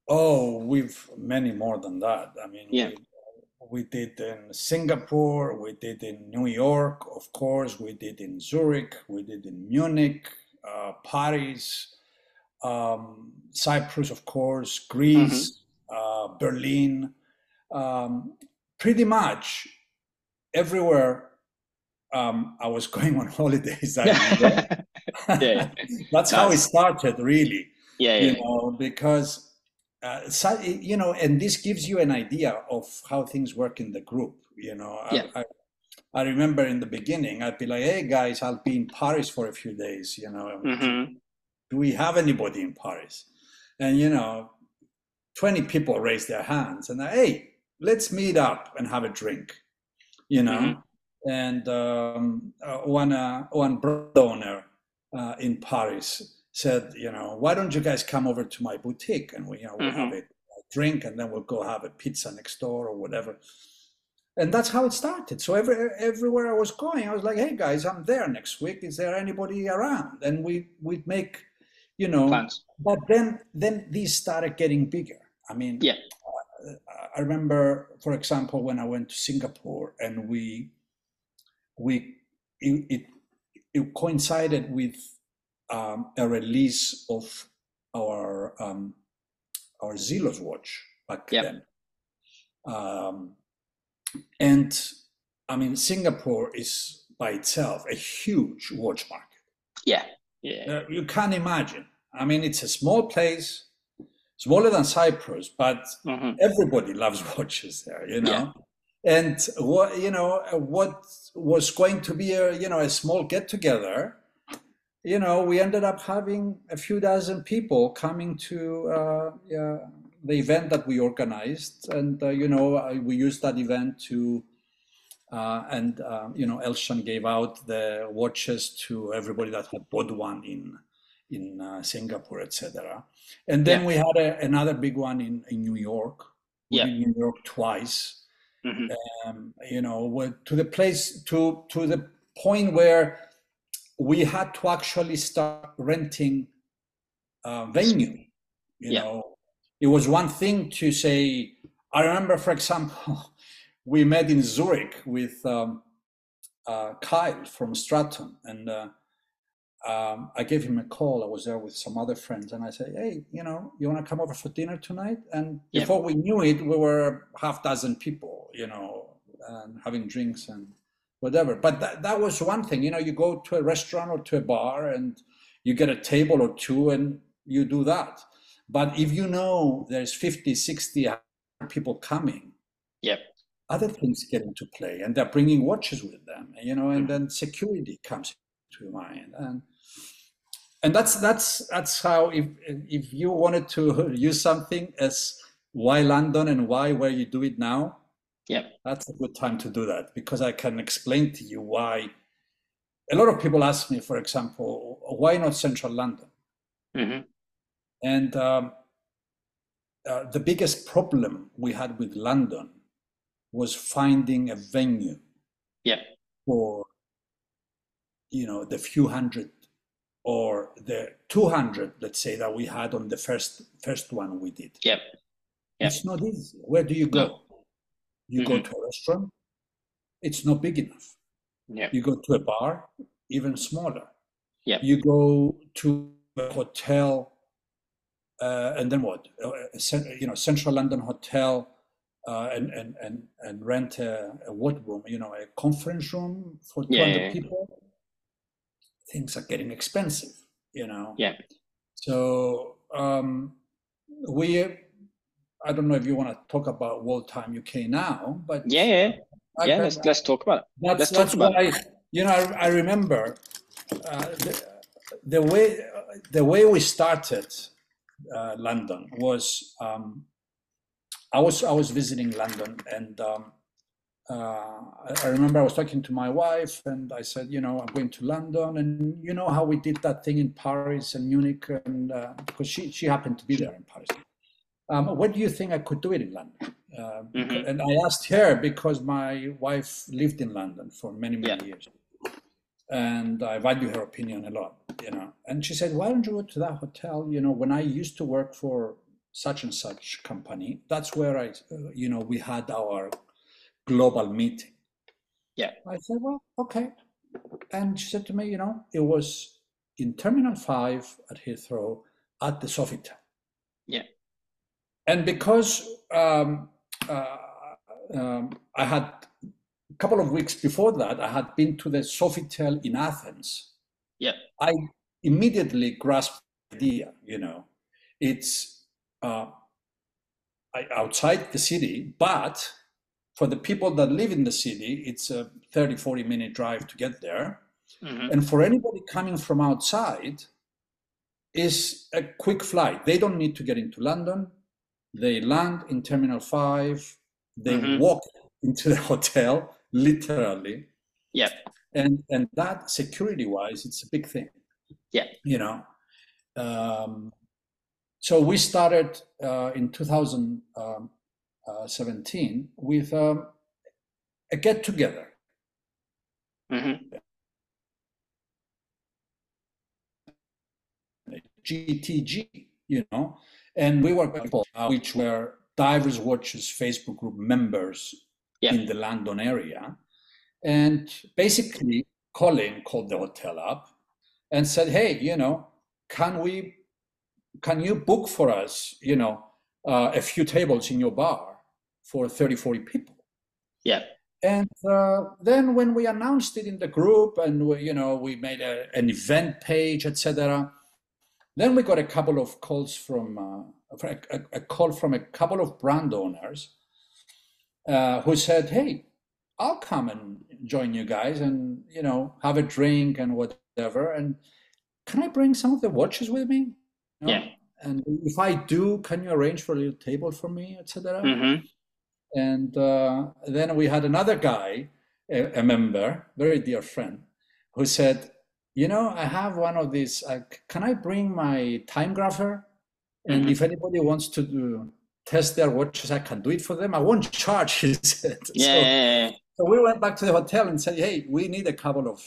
Oh, we've many more than that. I mean, yeah. we, we did in Singapore, we did in New York, of course, we did in Zurich, we did in Munich, uh, Paris, um, Cyprus, of course, Greece, mm-hmm. uh, Berlin, um, pretty much everywhere um, I was going on holidays. yeah, that's how it started, really. Yeah, you know, because uh, you know, and this gives you an idea of how things work in the group. You know, yeah. I, I, I remember in the beginning, I'd be like, "Hey guys, I'll be in Paris for a few days." You know, mm-hmm. do we have anybody in Paris? And you know, twenty people raise their hands, and hey, let's meet up and have a drink. You know, mm-hmm. and um, uh, one uh, one brand owner uh, in Paris said, you know, why don't you guys come over to my boutique and we, you know, we'll mm-hmm. have a drink and then we'll go have a pizza next door or whatever and that's how it started. So every, everywhere I was going, I was like, "Hey guys, I'm there next week. Is there anybody around?" And we we'd make, you know. Plans. But then then these started getting bigger. I mean, yeah. Uh, I remember, for example, when I went to Singapore and we we it it, it coincided with um, a release of our um, our Zelos watch back yep. then. Um, and I mean, Singapore is by itself a huge watch market. Yeah, yeah. Uh, you can't imagine. I mean, it's a small place, smaller than Cyprus, but mm-hmm. everybody loves watches there. You know. Yeah. And what you know, what was going to be a you know a small get together, you know, we ended up having a few dozen people coming to uh, yeah, the event that we organized, and uh, you know we used that event to, uh, and um, you know Elshan gave out the watches to everybody that had bought one in in uh, Singapore, etc. And then yeah. we had a, another big one in in New York. Yeah, in New York twice. Mm-hmm. Um, you know, to the place to to the point where we had to actually start renting uh, venue. You yeah. know, it was one thing to say, I remember, for example, we met in Zurich with um, uh, Kyle from Straton, and uh, um, I gave him a call. I was there with some other friends, and I said, "Hey, you know, you want to come over for dinner tonight?" And yeah. before we knew it, we were half dozen people, you know, and having drinks and whatever. But that, that was one thing, you know, you go to a restaurant or to a bar, and you get a table or two, and you do that. But if you know there's 50, 60 people coming, yep. other things get into play and they're bringing watches with them, you know, and mm. then security comes to mind. And and that's that's that's how if if you wanted to use something as why London and why where you do it now, yeah, that's a good time to do that because I can explain to you why. A lot of people ask me, for example, why not Central London? Mm-hmm. And um, uh, the biggest problem we had with London was finding a venue yeah. for, you know, the few hundred or the 200, let's say, that we had on the first first one we did. Yep. yep. It's not easy. Where do you go? No. You mm-hmm. go to a restaurant, it's not big enough. Yeah. You go to a bar, even smaller. Yeah. You go to a hotel, uh, and then what? Uh, you know, central London hotel, uh, and and and and rent a, a, what room? You know, a conference room for 200 yeah, yeah, people. Things are getting expensive. You know. Yeah. So um, we, I don't know if you want to talk about World Time UK now, but yeah, yeah, I, yeah. let's let's talk about it. That's, let's that's talk about it. You know, I, I remember uh, the, the way the way we started uh, London was um, I was I was visiting London and um, uh, I remember I was talking to my wife and I said, you know, I'm going to London and you know how we did that thing in Paris and Munich and uh, because she she happened to be there in Paris. Um, what do you think I could do it in London? Uh, mm-hmm. And I asked her because my wife lived in London for many many yeah. years and I value her opinion a lot, you know. And she said, "Why don't you go to that hotel? You know, when I used to work for such and such company, that's where I, uh, you know, we had our global meeting." Yeah. I said, "Well, okay." And she said to me, "You know, it was in Terminal Five at Heathrow at the Sofitel." Yeah. And because um, uh, um, I had a couple of weeks before that, I had been to the Sofitel in Athens. Yeah. I immediately grasped the idea, you know, it's uh, outside the city, but for the people that live in the city, it's a 30, 40 minute drive to get there. Mm-hmm. And for anybody coming from outside, is a quick flight. They don't need to get into London. They land in Terminal 5. They mm-hmm. walk into the hotel, literally. Yeah. And and that security wise, it's a big thing. Yeah. You know. Um, so we started uh, in 2000. um, uh, with um, a get together. Mm-hmm. GTG, you know, and we were people uh, which were Divers Watches Facebook group members yeah. in the London area. And basically, Colin called the hotel up and said, "Hey, you know, can we, can you book for us, you know, uh, a few tables in your bar for 30, 40 people?" Yeah. And uh, then when we announced it in the group, and we, you know, we made a, an event page, etc. Then we got a couple of calls from uh, a, a, call from a couple of brand owners uh, who said, "Hey, I'll come and join you guys, and you know, have a drink and whatever. And can I bring some of the watches with me? You know? Yeah. And if I do, can you arrange for a little table for me, etc." Mm-hmm. And uh, then we had another guy, a, a member, very dear friend, who said, you know, I have one of these. Uh, can I bring my time grapher? And mm-hmm. if anybody wants to do, test their watches, I can do it for them. I won't charge, he said. Yeah. So, so we went back to the hotel and said, hey, we need a couple of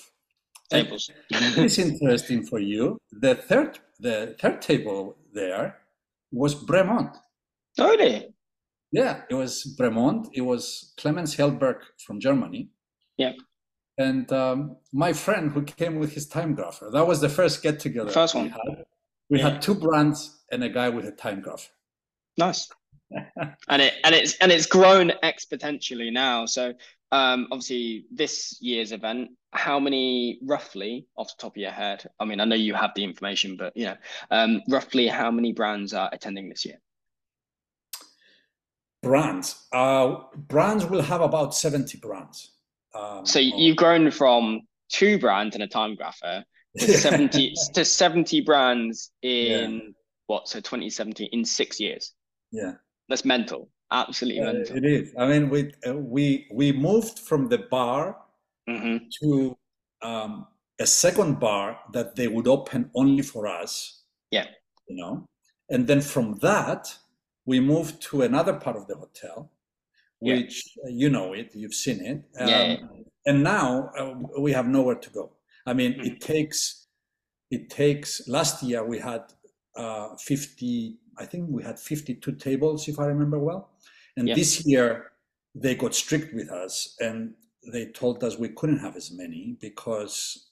tables. it's interesting for you. The third, the third table there was Bremont. Oh, really? Yeah, it was Bremont. It was Clemens Helberg from Germany. Yeah and um, my friend who came with his time grapher. That was the first get together. First one. We, had. we yeah. had two brands and a guy with a time grapher. Nice. and it and it's and it's grown exponentially now. So um, obviously this year's event, how many roughly off the top of your head? I mean, I know you have the information, but you know, um, roughly how many brands are attending this year? Brands. Uh, brands will have about 70 brands. Um, so you've grown from two brands and a time grapher to 70 to 70 brands in yeah. what so 2017 in six years yeah that's mental absolutely uh, mental it is i mean we uh, we we moved from the bar mm-hmm. to um, a second bar that they would open only for us yeah you know and then from that we moved to another part of the hotel which yeah. you know it, you've seen it. Um, yeah, And now uh, we have nowhere to go. I mean, mm-hmm. it takes, it takes, last year we had uh, 50, I think we had 52 tables, if I remember well. And this year they got strict with us and they told us we couldn't have as many because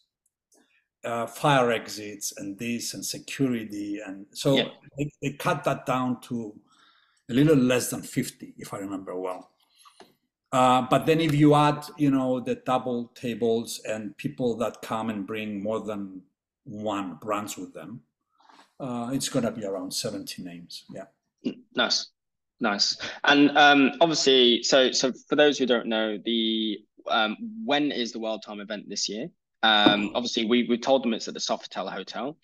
uh, fire exits and this and security. And so they, they cut that down to a little less than 50, if I remember well. Uh, but then if you add, you know, the double tables and people that come and bring more than one brands with them, uh, it's going to be around 70 names. Yeah. Nice. Nice. And um, obviously, so so for those who don't know, the um, when is the World Time event this year? Um, obviously, we we told them it's at the Sofitel Hotel,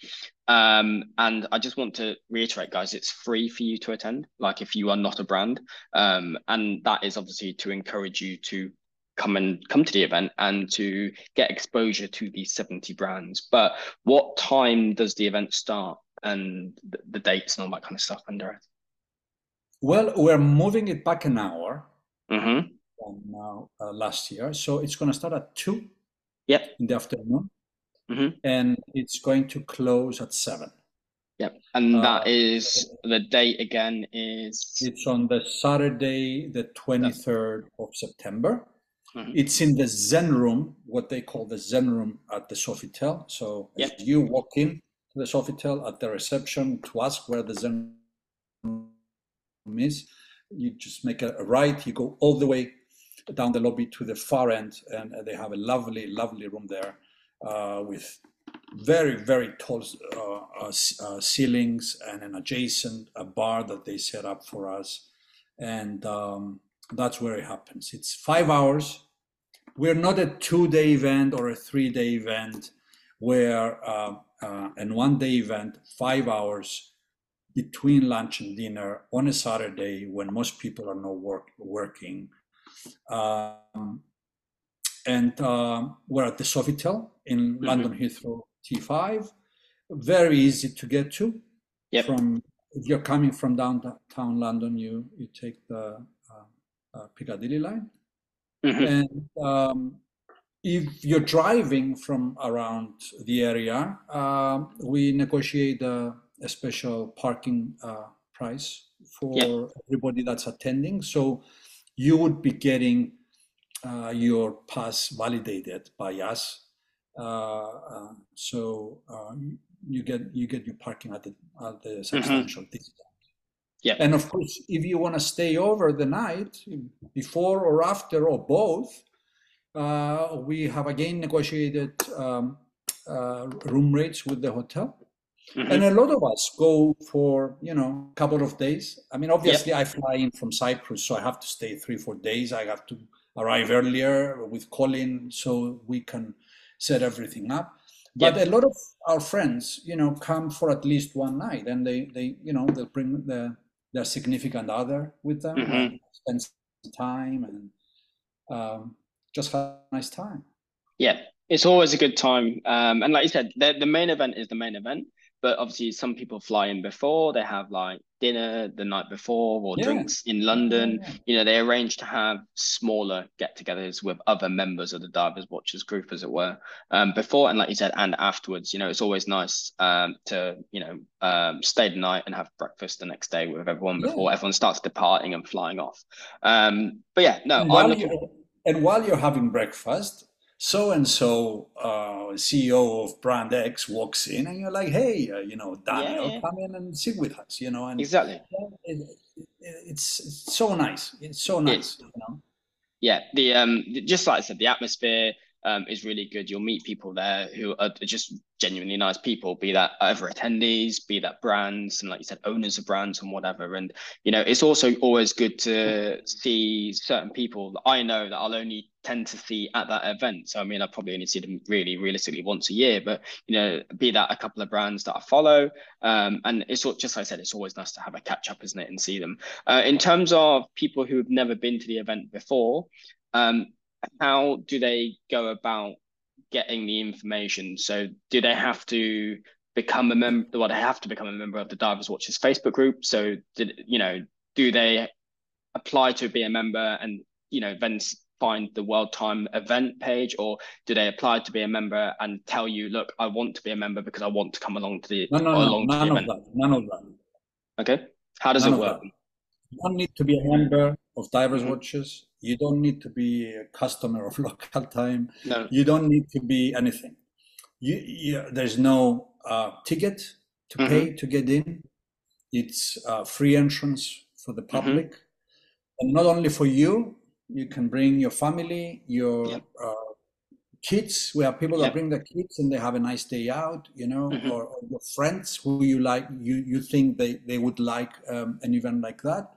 um, and I just want to reiterate, guys, it's free for you to attend. Like if you are not a brand, um, and that is obviously to encourage you to come and come to the event and to get exposure to these 70 brands. But what time does the event start and the, the dates and all that kind of stuff, under it Well, we're moving it back an hour mm-hmm. from now uh, last year, so it's going to start at two Yep. In the afternoon. Mm-hmm. And it's going to close at seven. Yep. And uh, that is the date again is it's on the Saturday, the 23rd of September. Mm-hmm. It's in the Zen room, what they call the Zen room at the Sofitel. So yep. you walk in to the Sofitel at the reception to ask where the Zen room is, you just make a right, you go all the way down the lobby to the far end, and they have a lovely, lovely room there uh, with very, very tall uh, uh, uh ceilings and an adjacent bar that they set up for us. And um, that's where it happens. It's five hours. We're not a two-day event or a three-day event where uh, uh, and one-day event, five hours between lunch and dinner on a Saturday when most people are not work, working. Um, and uh, we're at the Sofitel in mm-hmm. London Heathrow T5. Very easy to get to. Yep. From if you're coming from downtown London, you you take the uh, uh, Piccadilly line, mm-hmm. and um, if you're driving from around the area, uh, we negotiate a, a special parking uh, price for yep. everybody that's attending. So you would be getting uh, your pass validated by us. Uh, uh, so uh, you get you get your parking at the at the mm-hmm. substantial mm-hmm. discount. Yeah. And of course, if you want to stay over the night, before or after or both, uh, we have again negotiated um, uh, room rates with the hotel. Mm-hmm. And a lot of us go for, you know, a couple of days. I mean, obviously, I fly in from Cyprus, so I have to stay three, four days. I have to arrive earlier with Colin so we can set everything up. But a lot of our friends, you know, come for at least one night and they, they you know, they'll bring the, their significant other with them mm-hmm. and spend some time and um, just have a nice time. Yeah, it's always a good time. Um, and like you said, the, the main event is the main event but obviously some people fly in before they have like dinner the night before or yeah. drinks in london yeah. you know they arrange to have smaller get-togethers with other members of the divers watchers group as it were um, before and like you said and afterwards you know it's always nice um, to you know um, stay the night and have breakfast the next day with everyone before yeah. everyone starts departing and flying off um, but yeah no and while, looking... and while you're having breakfast so and so uh, CEO of brand X walks in, and you're like, hey, uh, you know, Daniel, yeah, yeah. come in and sit with us, you know, and exactly, it, it, it's, it's so nice. It's so nice, you know. Yeah, the um, just like I said, the atmosphere um, is really good. You'll meet people there who are just genuinely nice people, be that other attendees, be that brands, and like you said, owners of brands and whatever. And you know, it's also always good to see certain people that I know that I'll only tend to see at that event. So I mean, I probably only see them really realistically once a year, but you know, be that a couple of brands that I follow. Um, and it's just like I said, it's always nice to have a catch up, isn't it, and see them. Uh, in terms of people who have never been to the event before, um, how do they go about getting the information? So do they have to become a member? Well, they have to become a member of the Divers Watchers Facebook group. So did you know? Do they apply to be a member and you know then find the World Time event page, or do they apply to be a member and tell you, look, I want to be a member because I want to come along to the no, no, no, none of event? that, none of that. Okay, how does none it work? You don't need to be a member of Divers. Watchers. You don't need to be a customer of local time. No. You don't need to be anything. You, you there's no uh, ticket to mm-hmm. pay to get in. It's uh, free entrance for the mm-hmm. public, mm-hmm. and not only for you. You can bring your family, your yep. uh, kids. We have people that bring their kids and they have a nice day out, you know, mm-hmm. or, or, your friends who you like, you you think they they would like um, an event like that.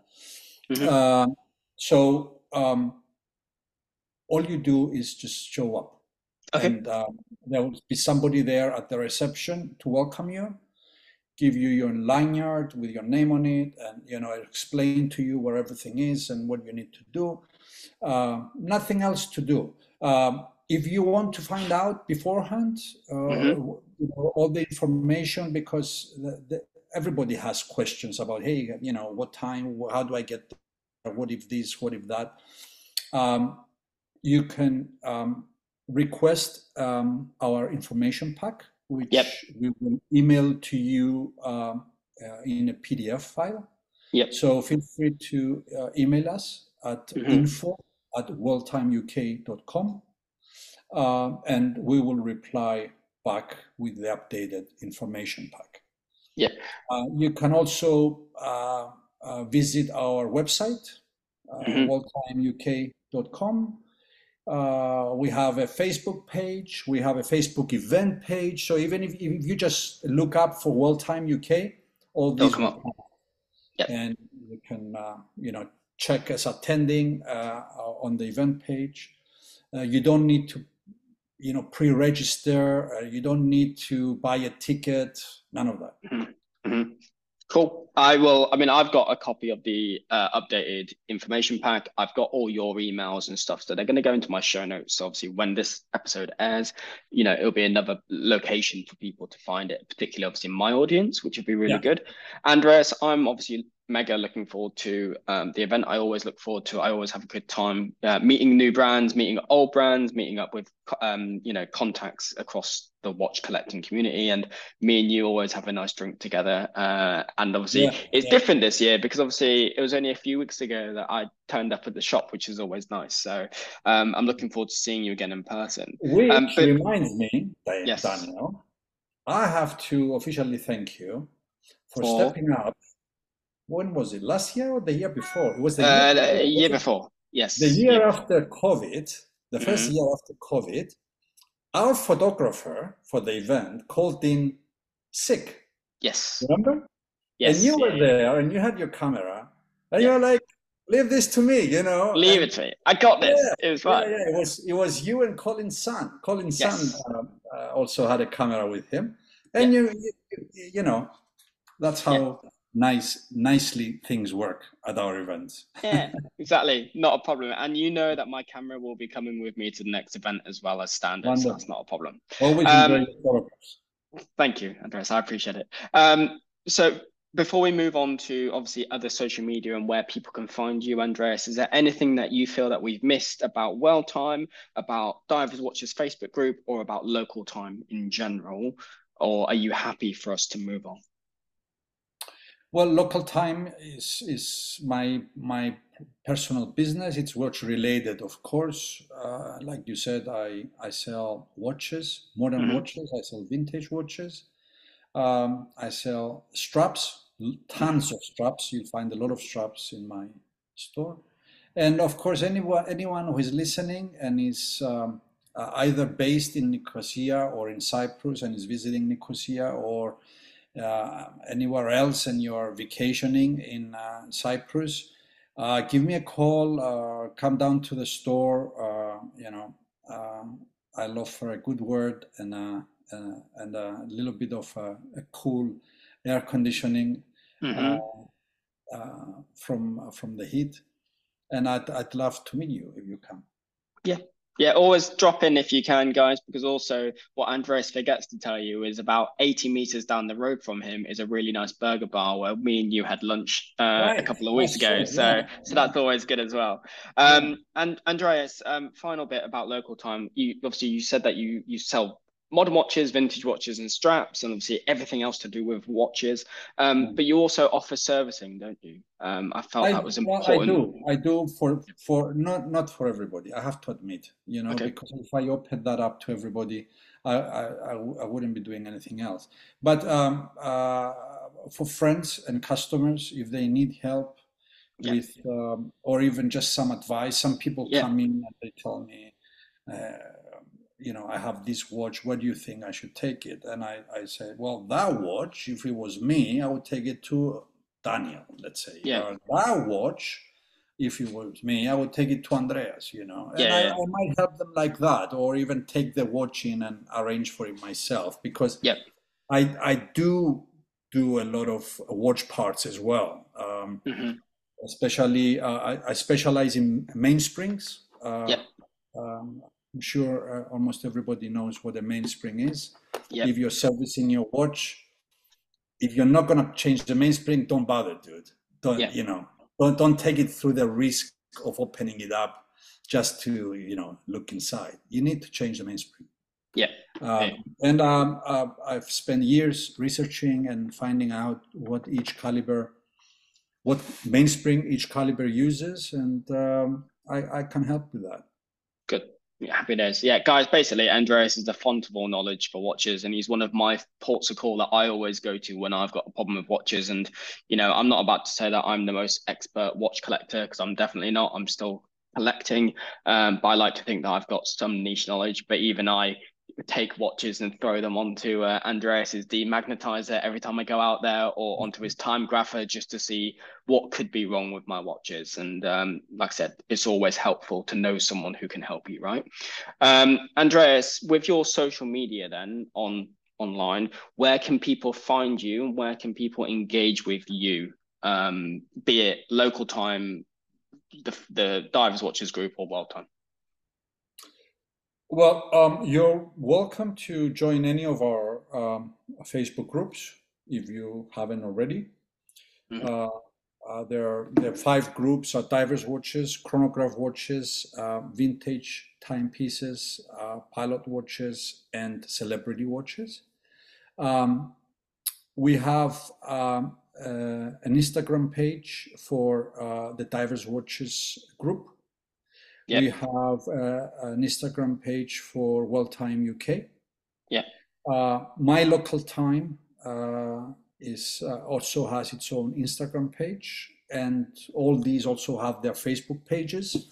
Mm-hmm. Uh, so um, all you do is just show up. Okay. And um, there will be somebody there at the reception to welcome you, give you your lanyard with your name on it, and you know explain to you where everything is and what you need to do. Uh, nothing else to do. Um, if you want to find out beforehand, uh, mm-hmm. all the information, because the, the, everybody has questions about, hey, you know, what time, how do I get there? what if this, what if that. Um, you can um, request um, our information pack, which yep. we will email to you um, uh, in a PDF file. Yep. So feel free to uh, email us at mm-hmm. info at worldtimeuk.com uh, and we will reply back with the updated information pack. Yeah. Uh, you can also uh, uh, visit our website, uh, mm-hmm. worldtimeuk.com. Uh, we have a Facebook page. We have a Facebook event page. So even if, if you just look up for World Time UK, all these will come up. Yep. and you can uh, you know check as attending uh, on the event page. Uh, you don't need to, you know, pre-register. Uh, you don't need to buy a ticket. None of that. Mm-hmm. Mm-hmm. Cool. I will. I mean, I've got a copy of the uh, updated information pack. I've got all your emails and stuff. So they're going to go into my show notes. So obviously, when this episode airs, you know, it'll be another location for people to find it, particularly obviously my audience, which would be really yeah. good. Andreas, I'm obviously mega looking forward to um, the event. I always look forward to. I always have a good time uh, meeting new brands, meeting old brands, meeting up with um, you know contacts across the watch collecting community. And me and you always have a nice drink together. Uh, and obviously, yeah, it's yeah. different this year because obviously it was only a few weeks ago that I turned up at the shop, which is always nice. So um, I'm looking forward to seeing you again in person. Which um, but, reminds me, yes. Daniel, I have to officially thank you for, for stepping up when was it? Last year or the year before? It was the year, uh, before. year before. Yes. The year after COVID, the 1st mm-hmm. year after COVID, our photographer for the event called in sick. Yes. Remember? Yes. And you were there and you had your camera and yeah. you're like, leave this to me, you know. Leave and, it to me. I got this. Yeah, it was fine. Yeah, yeah, it was it was you and Colin Sun. Colin yes. son uh, uh, also had a camera with him. And yeah. you, you, you know, that's how nice nicely things work at our events yeah exactly. Not a problem. And you know that my camera will be coming with me to the next event as well as standard so that's not a problem. Always um, thank you andreas. I appreciate it. Um, so before we move on to obviously other social media and where people can find you andreas is there anything that you feel that we've missed about World Time about divers watchers facebook group or about local time in general? Or are you happy for us to move on well, local time is is my my personal business. It's watch related, of course. Uh, like you said, I I sell watches, modern mm-hmm. watches. I sell vintage watches. Um, I sell straps, tons of straps. You'll find a lot of straps in my store. And of course, anyone anyone who is listening and is um, uh, either based in Nicosia or in Cyprus and is visiting Nicosia or Uh, anywhere else and you're vacationing in uh, Cyprus, uh, give me a call. Uh, come down to the store. Uh, you know, um, I love for a good word and and a little bit of a, a cool air conditioning mm-hmm. from from the heat. And I'd I'd love to meet you if you come. Yeah, yeah, always drop in if you can, guys, because also what Andreas forgets to tell you is about 80 meters down the road from him is a really nice burger bar where me and you had lunch uh, right. a couple of weeks that's ago. True. So, yeah. so that's always good as well. Um. And Andreas, um, final bit about local time. You obviously you said that you you sell modern watches, vintage watches, and straps, and obviously everything else to do with watches. Um, mm. But you also offer servicing, don't you? Um, I felt I, that was important. Well, I do. I do for for not not for everybody. I have to admit, you know, okay. because if I open that up to everybody, I I, I, I wouldn't be doing anything else. But um, uh, for friends and customers, if they need help. Yeah. With um, or even just some advice. Some people yeah. come in and they tell me, uh, you know, I have this watch. What do you think I should take it? And I, I said, well, that watch, if it was me, I would take it to Daniel, let's say. Yeah. Or that watch, if it was me, I would take it to Andreas, you know. And yeah, I, yeah. I, might help them like that, or even take the watch in and arrange for it myself because yeah. I, I do do a lot of watch parts as well. Um, mm-hmm. Especially, uh, I, I, specialize in mainsprings. Uh, yep. Um, I'm sure uh, almost everybody knows what a mainspring is. Yep. If you're servicing your watch, if you're not gonna change the mainspring, don't bother, dude. Don't yep. you know? Don't don't take it through the risk of opening it up just to you know look inside. You need to change the mainspring. Yeah. Um, and um, uh, I've spent years researching and finding out what each caliber, what mainspring each caliber uses, and um, I, I can help with that. Yeah, happy days. Yeah, guys, basically, Andreas is the font of all knowledge for watches, and he's one of my ports of call that I always go to when I've got a problem with watches. And, you know, I'm not about to say that I'm the most expert watch collector because I'm definitely not. I'm still collecting, um, but I like to think that I've got some niche knowledge. But even I take watches and throw them onto uh, Andreas's demagnetizer every time I go out there or onto his time grapher just to see what could be wrong with my watches. And um, like I said, it's always helpful to know someone who can help you, right? Um, Andreas, with your social media then on online, where can people find you and where can people engage with you? Um, be it local time, the, the Divers Watches group or World Time? Well, um, you're welcome to join any of our um, Facebook groups if you haven't already. Mm-hmm. Uh, uh, there, are, there are five groups: uh, divers watches, chronograph watches, uh, vintage timepieces, uh, pilot watches, and celebrity watches. Um, we have um, uh, an Instagram page for the divers watches group Yep. We have uh, an Instagram page for World Time UK. Yeah. Uh, my local time uh, is uh, also has its own Instagram page, and all these also have their Facebook pages.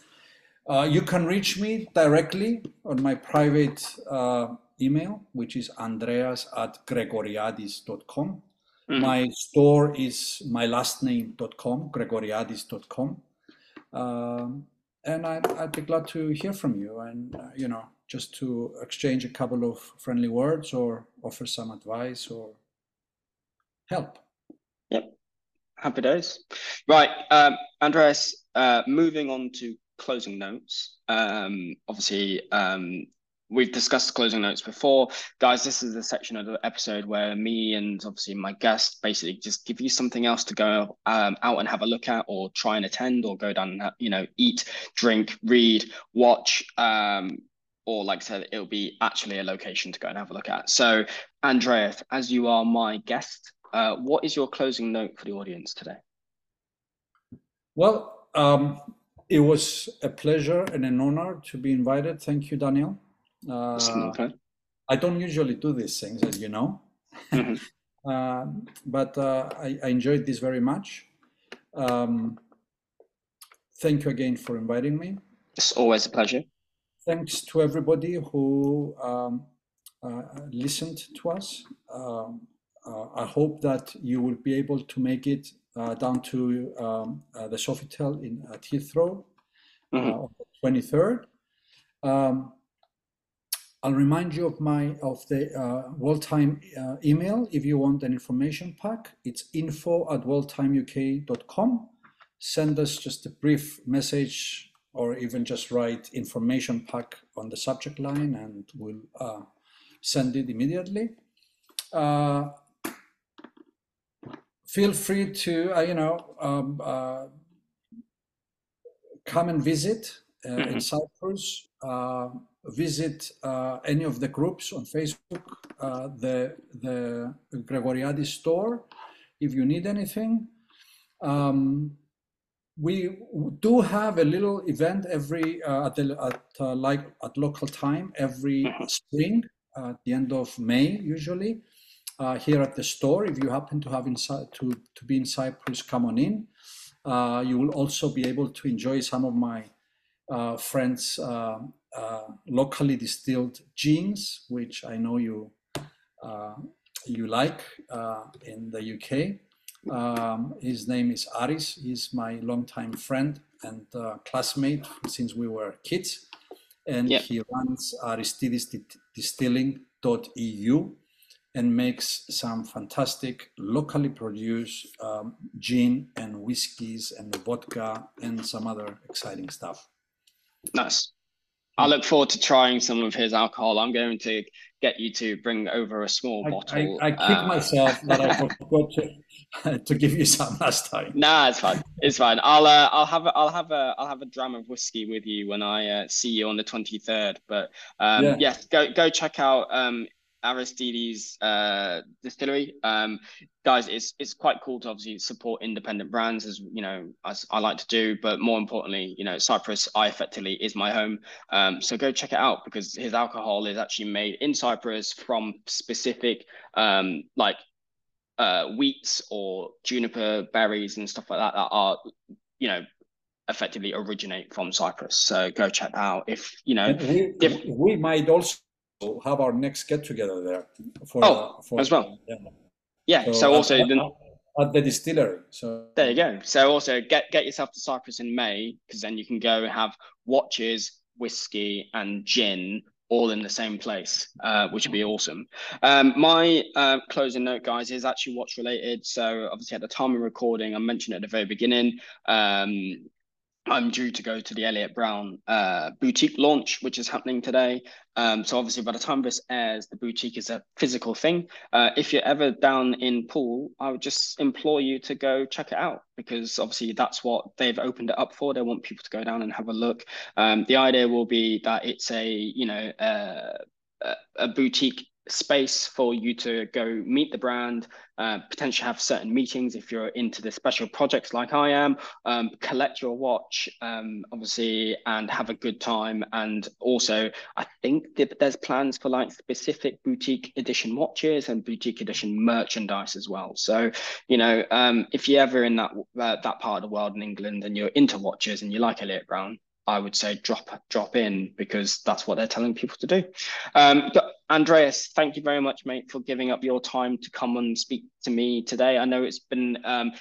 Uh, you can reach me directly on my private uh, email, which is andreas at gregoriadis.com. Mm-hmm. My store is my last name.com, gregoriadis.com. Um, and I'd, I'd be glad to hear from you and, uh, you know, just to exchange a couple of friendly words or offer some advice or help. Yep. Happy days. Right. Um, Andreas, uh, moving on to closing notes. Um, obviously, um, we've discussed closing notes before guys this is the section of the episode where me and obviously my guest basically just give you something else to go um, out and have a look at or try and attend or go down and you know eat drink read watch um, or like I said, it'll be actually a location to go and have a look at. So, Andreas, as you are my guest, uh, what is your closing note for the audience today? Well, um, it was a pleasure and an honor to be invited. Thank you, Daniel. Uh, okay. I don't usually do these things, as you know, mm-hmm. uh, but uh, I, I, enjoyed this very much. Um, thank you again for inviting me. It's always a pleasure. Thanks to everybody who um, uh, listened to us. Um, uh, I hope that you will be able to make it uh, down to um, the Sofitel in Heathrow mm-hmm. on the 23rd. I'll remind you of my of the uh, World Time uh, email if you want an information pack. It's info at worldtimeuk.com. Send us just a brief message or even just write information pack on the subject line and we'll uh, send it immediately. Uh, feel free to, uh, you know, um, uh, come and visit mm-hmm. in Cyprus visit uh, any of the groups on Facebook, uh, the the Gregoriadis store, if you need anything. Um, we do have a little event every uh, at, the, at uh, like at local time every mm-hmm. spring uh, at the end of May usually uh, here at the store. If you happen to have inside to to be in Cyprus, come on in. you will also be able to enjoy some of my friends uh, locally distilled gins, which I know you uh, you like uh, in the UK. Um, his name is Aris. He's my longtime friend and uh, classmate since we were kids, and yep. he runs aristidesdistilling.eu and makes some fantastic locally produced um, gin and whiskeys and vodka and some other exciting stuff. Nice. I look forward to trying some of his alcohol. I'm going to get you to bring over a small I, bottle. I, I kick uh, myself that I forgot to, to give you some last time. Nah, it's fine. It's fine. I'll uh, I'll have a, I'll have a I'll have a dram of whiskey with you when I uh, see you on the 23rd. But um, yeah. yes, go go check out um, Aristides uh, distillery. Um, guys, it's it's quite cool to obviously support independent brands as you know as I like to do, but more importantly, you know, Cyprus, I effectively is my home. Um, so go check it out because his alcohol is actually made in Cyprus from specific um, like uh, wheats or juniper berries and stuff like that that are you know effectively originate from Cyprus. So go check that out if you know. We, we might also have our next get together there. For, oh, for, as well. Yeah. Yeah. So, so also at, the, at the distillery. So there you go. So also get get yourself to Cyprus in May because then you can go have watches, whiskey, and gin all in the same place, uh, which would be awesome. Um, my uh, closing note, guys, is actually watch related. So obviously at the time of recording, I mentioned at the very beginning, um, I'm due to go to the Elliot Brown uh, boutique launch, which is happening today. Um, so obviously, by the time this airs, the boutique is a physical thing. Uh, if you're ever down in Poole, I would just implore you to go check it out because obviously that's what they've opened it up for. They want people to go down and have a look. Um, the idea will be that it's a you know uh, a boutique space for you to go meet the brand, uh, potentially have certain meetings if you're into the special projects like I am, um, collect your watch, um, obviously, and have a good time. And also, I think that there's plans for like specific boutique edition watches and boutique edition merchandise as well. So, you know, um, if you're ever in that uh, that part of the world in England and you're into watches and you like Elliot Brown, I would say drop drop in because that's what they're telling people to do. Um, Andreas, thank you very much, mate, for giving up your time to come and speak to me today. I know it's been um,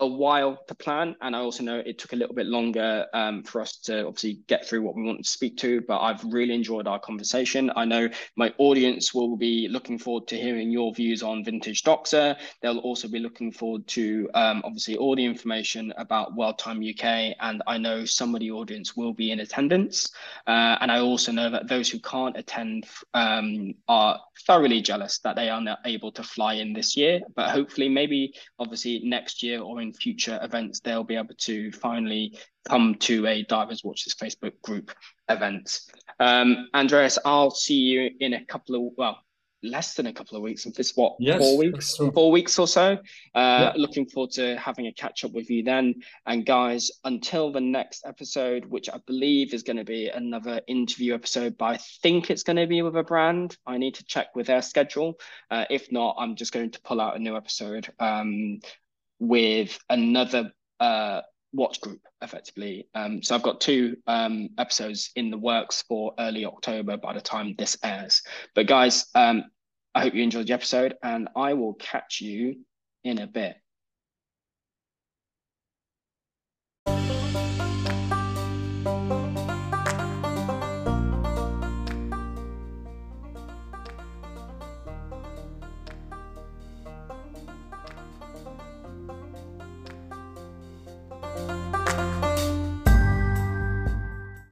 a while to plan, and I also know it took a little bit longer um, for us to obviously get through what we wanted to speak to. But I've really enjoyed our conversation. I know my audience will be looking forward to hearing your views on vintage Doxa. They'll also be looking forward to um, obviously all the information about World Time UK, and I know some of the audience will be in attendance. Uh, and I also know that those who can't attend um, are thoroughly jealous that they are not able to fly in this year. But hopefully, maybe obviously next year or in future events, they'll be able to finally come to a Divers Watches Facebook group event. Um, Andreas, I'll see you in a couple of, well, less than a couple of weeks. It's what yes, four weeks, four weeks or so. Uh, yeah. Looking forward to having a catch up with you then. And guys, until the next episode, which I believe is going to be another interview episode, but I think it's going to be with a brand. I need to check with their schedule. Uh, if not, I'm just going to pull out a new episode. Um, with another uh, watch group effectively. Um, so I've got two um, episodes in the works for early October by the time this airs. But guys, um, I hope you enjoyed the episode and I will catch you in a bit.